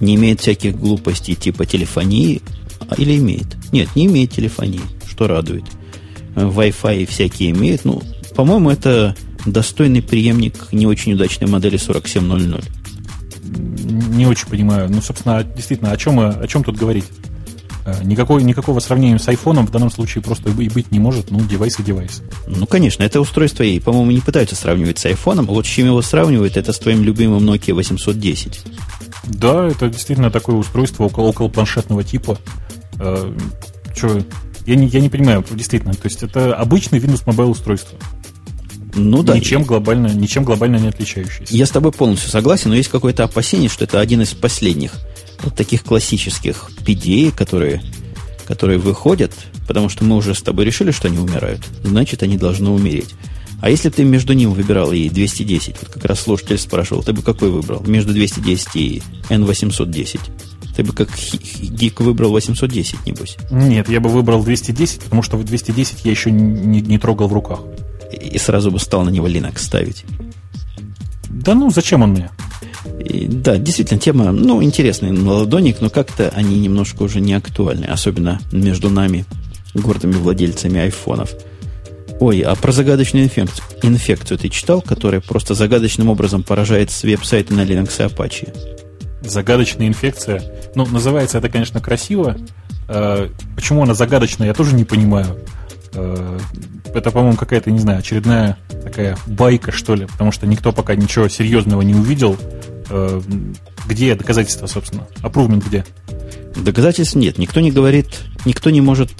не имеет всяких глупостей типа телефонии, а, или имеет? Нет, не имеет телефонии, что радует. Wi-Fi всякие имеет. Ну, по-моему, это достойный преемник не очень удачной модели 4700. Не очень понимаю. Ну, собственно, действительно, о чем, о чем тут говорить? Э, никакой, никакого сравнения с айфоном в данном случае просто и быть не может. Ну, девайс и девайс. Ну, конечно, это устройство, и, по-моему, не пытаются сравнивать с айфоном. С чем его сравнивают, это с твоим любимым Nokia 810. Да, это действительно такое устройство около, около планшетного типа. Э, что, я не, я не понимаю, действительно. То есть это обычный Windows Mobile устройство. Ну да. Ничем глобально, ничем глобально не отличающийся. Я с тобой полностью согласен, но есть какое-то опасение, что это один из последних вот таких классических PDA, которые, которые выходят, потому что мы уже с тобой решили, что они умирают, значит, они должны умереть. А если ты между ним выбирал и 210, вот как раз слушатель спрашивал, ты бы какой выбрал? Между 210 и N810? Ты бы как гик выбрал 810, небось? Нет, я бы выбрал 210, потому что в 210 я еще не, не трогал в руках. И сразу бы стал на него Linux ставить. Да ну, зачем он мне? И, да, действительно, тема, ну, интересная на ладоник, но как-то они немножко уже не актуальны, особенно между нами, гордыми владельцами айфонов. Ой, а про загадочную инфекцию, инфекцию ты читал, которая просто загадочным образом поражает веб-сайты на Linux и Apache? Загадочная инфекция. Ну, называется это, конечно, красиво. Э, почему она загадочная, я тоже не понимаю. Э, это, по-моему, какая-то, не знаю, очередная такая байка, что ли, потому что никто пока ничего серьезного не увидел. Э, где доказательства, собственно? Апрувмент где? Доказательств нет. Никто не говорит, никто не может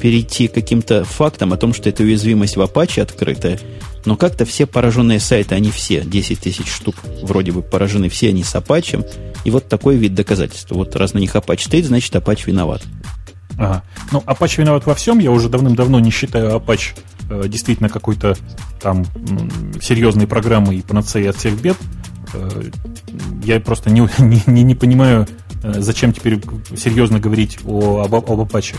перейти к каким-то фактам о том, что эта уязвимость в Apache открытая. Но как-то все пораженные сайты, они все, 10 тысяч штук вроде бы поражены, все они с Apache. И вот такой вид доказательства. Вот раз на них Apache стоит, значит Apache виноват. Ага. Ну, Apache виноват во всем. Я уже давным-давно не считаю Apache э, действительно какой-то там м, серьезной программой и панацеей от всех бед. Э, я просто не, не, не понимаю, э, зачем теперь серьезно говорить о, об, об Apache.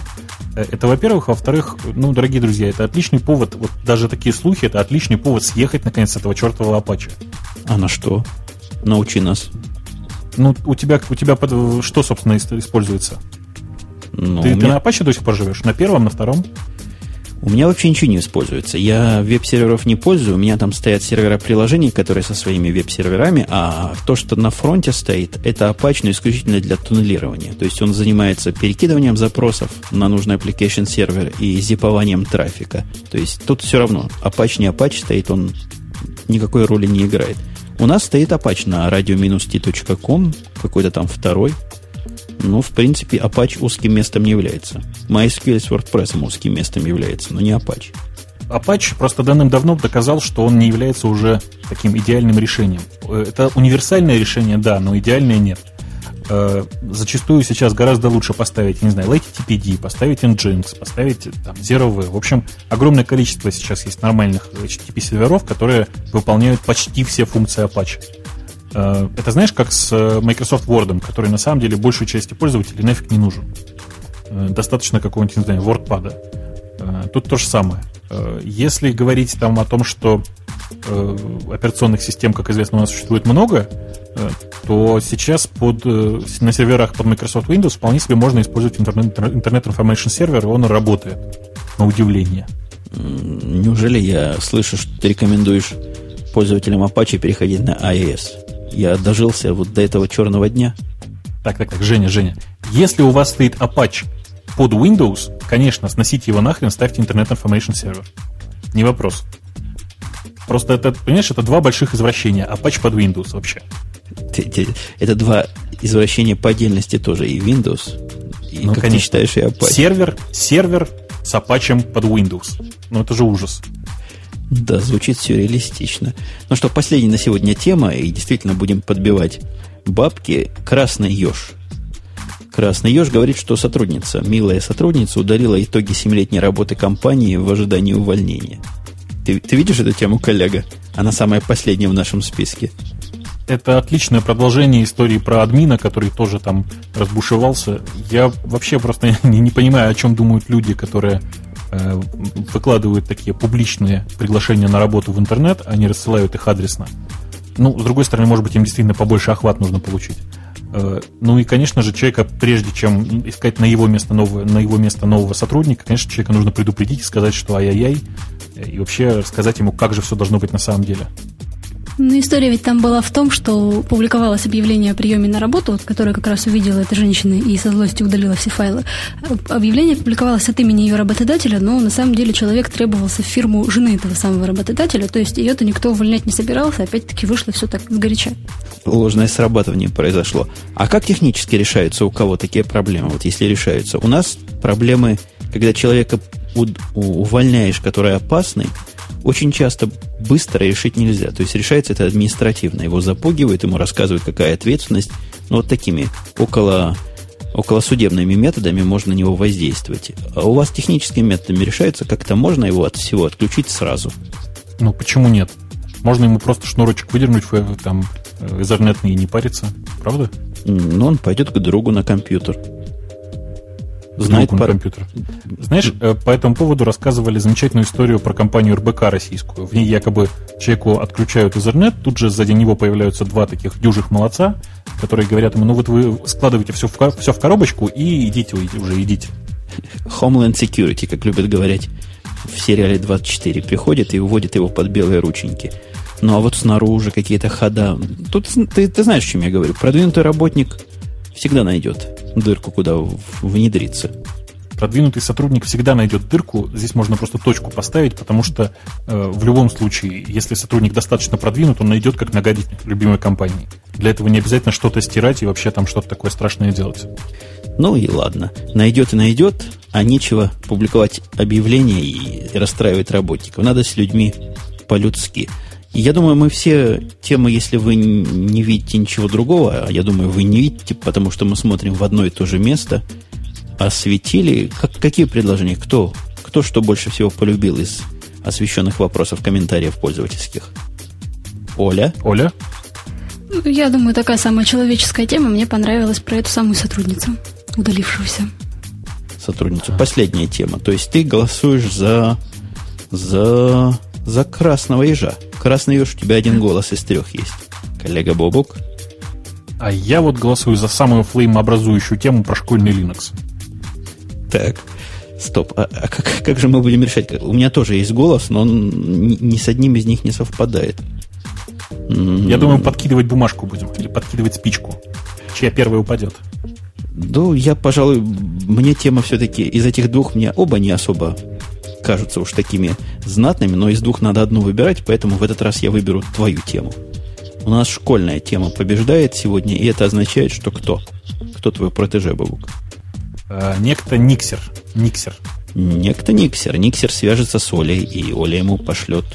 Э, это, во-первых. Во-вторых, ну, дорогие друзья, это отличный повод, вот даже такие слухи, это отличный повод съехать, наконец, с этого чертового Apache. А на что? Научи нас. Ну, у тебя, у тебя под, что, собственно, используется? Ну, ты, меня... ты на Apache до сих пор живешь? На первом, на втором? У меня вообще ничего не используется. Я веб-серверов не пользую. У меня там стоят сервера приложений, которые со своими веб-серверами, а то, что на фронте стоит, это Apache, но исключительно для туннелирования. То есть он занимается перекидыванием запросов на нужный application сервер и зипованием трафика. То есть тут все равно, Apache не Apache стоит, он никакой роли не играет. У нас стоит Apache на radio-t.com, какой-то там второй, ну, в принципе, Apache узким местом не является. MySQL с WordPress узким местом является, но не Apache. Apache просто давным-давно доказал, что он не является уже таким идеальным решением. Это универсальное решение, да, но идеальное нет. Э, зачастую сейчас гораздо лучше поставить, не знаю, LTTPD, поставить Nginx, поставить там, Zero-V. В общем, огромное количество сейчас есть нормальных HTTP-серверов, которые выполняют почти все функции Apache. Э, это знаешь, как с э, Microsoft Word, который на самом деле большей части пользователей нафиг не нужен. Достаточно какого-нибудь, не знаю, WordPad. Тут то же самое. Если говорить там о том, что операционных систем, как известно, у нас существует много, то сейчас под, э, на серверах под Microsoft Windows вполне себе можно использовать Internet, Internet Information Server, и он работает, на удивление. Неужели я слышу, что ты рекомендуешь пользователям Apache переходить на IIS? Я дожился вот до этого черного дня. Так, так, так, Женя, Женя. Если у вас стоит Apache под Windows, конечно, сносите его нахрен, ставьте Internet Information Server. Не вопрос. Просто это, понимаешь, это два больших извращения. Apache под Windows вообще. Это два извращения по отдельности тоже. И Windows, и, ну, как конечно. ты считаешь, и Apache. Сервер, сервер с Apache под Windows. Ну, это же ужас. Да, звучит все реалистично. Ну что, последняя на сегодня тема, и действительно будем подбивать бабки. Красный еж. Красный еж говорит, что сотрудница, милая сотрудница, удалила итоги семилетней работы компании в ожидании увольнения. Ты, ты видишь эту тему, коллега? Она самая последняя в нашем списке это отличное продолжение истории про админа, который тоже там разбушевался. Я вообще просто не, не понимаю, о чем думают люди, которые выкладывают такие публичные приглашения на работу в интернет, они рассылают их адресно. Ну, с другой стороны, может быть, им действительно побольше охват нужно получить. Э, ну и, конечно же, человека, прежде чем искать на его место нового, на его место нового сотрудника, конечно, человека нужно предупредить и сказать, что ай-яй-яй, и вообще рассказать ему, как же все должно быть на самом деле. Ну, история ведь там была в том, что публиковалось объявление о приеме на работу, вот, которое как раз увидела эта женщина и со злостью удалила все файлы. Объявление публиковалось от имени ее работодателя, но на самом деле человек требовался в фирму жены этого самого работодателя, то есть ее-то никто увольнять не собирался, опять-таки вышло все так сгоряча. Ложное срабатывание произошло. А как технически решаются у кого такие проблемы, вот если решаются? У нас проблемы, когда человека увольняешь, который опасный, очень часто быстро решить нельзя. То есть решается это административно. Его запугивают, ему рассказывают, какая ответственность. Но вот такими около, около судебными методами можно на него воздействовать. А у вас техническими методами решается, как-то можно его от всего отключить сразу? Ну, почему нет? Можно ему просто шнурочек выдернуть, там, изернетный и не париться. Правда? Ну, он пойдет к другу на компьютер знает на компьютер. Знаешь, э, по этому поводу рассказывали замечательную историю про компанию РБК российскую. В ней якобы человеку отключают Ethernet, тут же сзади него появляются два таких дюжих молодца, которые говорят ему, ну вот вы складываете все в, все в коробочку и идите уже, идите. Homeland Security, как любят говорить в сериале 24, приходит и уводит его под белые рученьки. Ну а вот снаружи какие-то хода. Тут ты, ты знаешь, о чем я говорю. Продвинутый работник всегда найдет дырку, куда внедриться. Продвинутый сотрудник всегда найдет дырку. Здесь можно просто точку поставить, потому что э, в любом случае, если сотрудник достаточно продвинут, он найдет, как нагадить любимой компании. Для этого не обязательно что-то стирать и вообще там что-то такое страшное делать. Ну и ладно. Найдет и найдет, а нечего публиковать объявления и расстраивать работников. Надо с людьми по-людски. Я думаю, мы все темы, если вы не видите ничего другого, а я думаю, вы не видите, потому что мы смотрим в одно и то же место, осветили. Как, какие предложения? Кто? Кто что больше всего полюбил из освещенных вопросов, комментариев пользовательских? Оля? Оля? Ну, я думаю, такая самая человеческая тема. Мне понравилась про эту самую сотрудницу, удалившуюся. Сотрудницу. Последняя тема. То есть ты голосуешь за... за... за красного ежа. Красный еж, у тебя один голос из трех есть. Коллега Бобок. А я вот голосую за самую флеймообразующую тему про школьный Linux. Так, стоп. А, а как, как же мы будем решать? У меня тоже есть голос, но он ни, ни с одним из них не совпадает. Я думаю, подкидывать бумажку будем или подкидывать спичку. Чья первая упадет? Ну, я, пожалуй, мне тема все-таки из этих двух мне оба не особо кажутся уж такими знатными, но из двух надо одну выбирать, поэтому в этот раз я выберу твою тему. У нас школьная тема побеждает сегодня, и это означает, что кто? Кто твой протеже, Бабук? А, некто Никсер. Никсер. Некто Никсер. Никсер свяжется с Олей, и Оля ему пошлет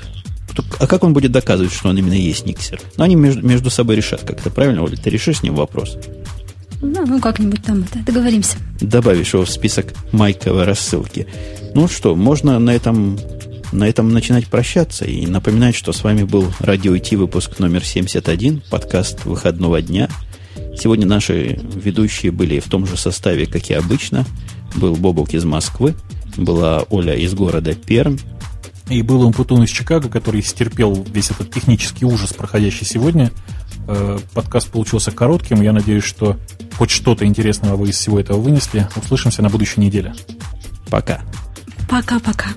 а как он будет доказывать, что он именно есть Никсер? Ну, они между, между собой решат как-то, правильно, Оля? Ты решишь с ним вопрос? Да, ну как-нибудь там это, договоримся. Добавишь его в список майковой рассылки. Ну что, можно на этом, на этом начинать прощаться и напоминать, что с вами был Радио IT выпуск номер 71, подкаст выходного дня. Сегодня наши ведущие были в том же составе, как и обычно. Был Бобок из Москвы, была Оля из города Пермь, и был Умпутун из Чикаго, который стерпел весь этот технический ужас, проходящий сегодня. Э, подкаст получился коротким. Я надеюсь, что хоть что-то интересного вы из всего этого вынесли. Услышимся на будущей неделе. Пока. Пока-пока.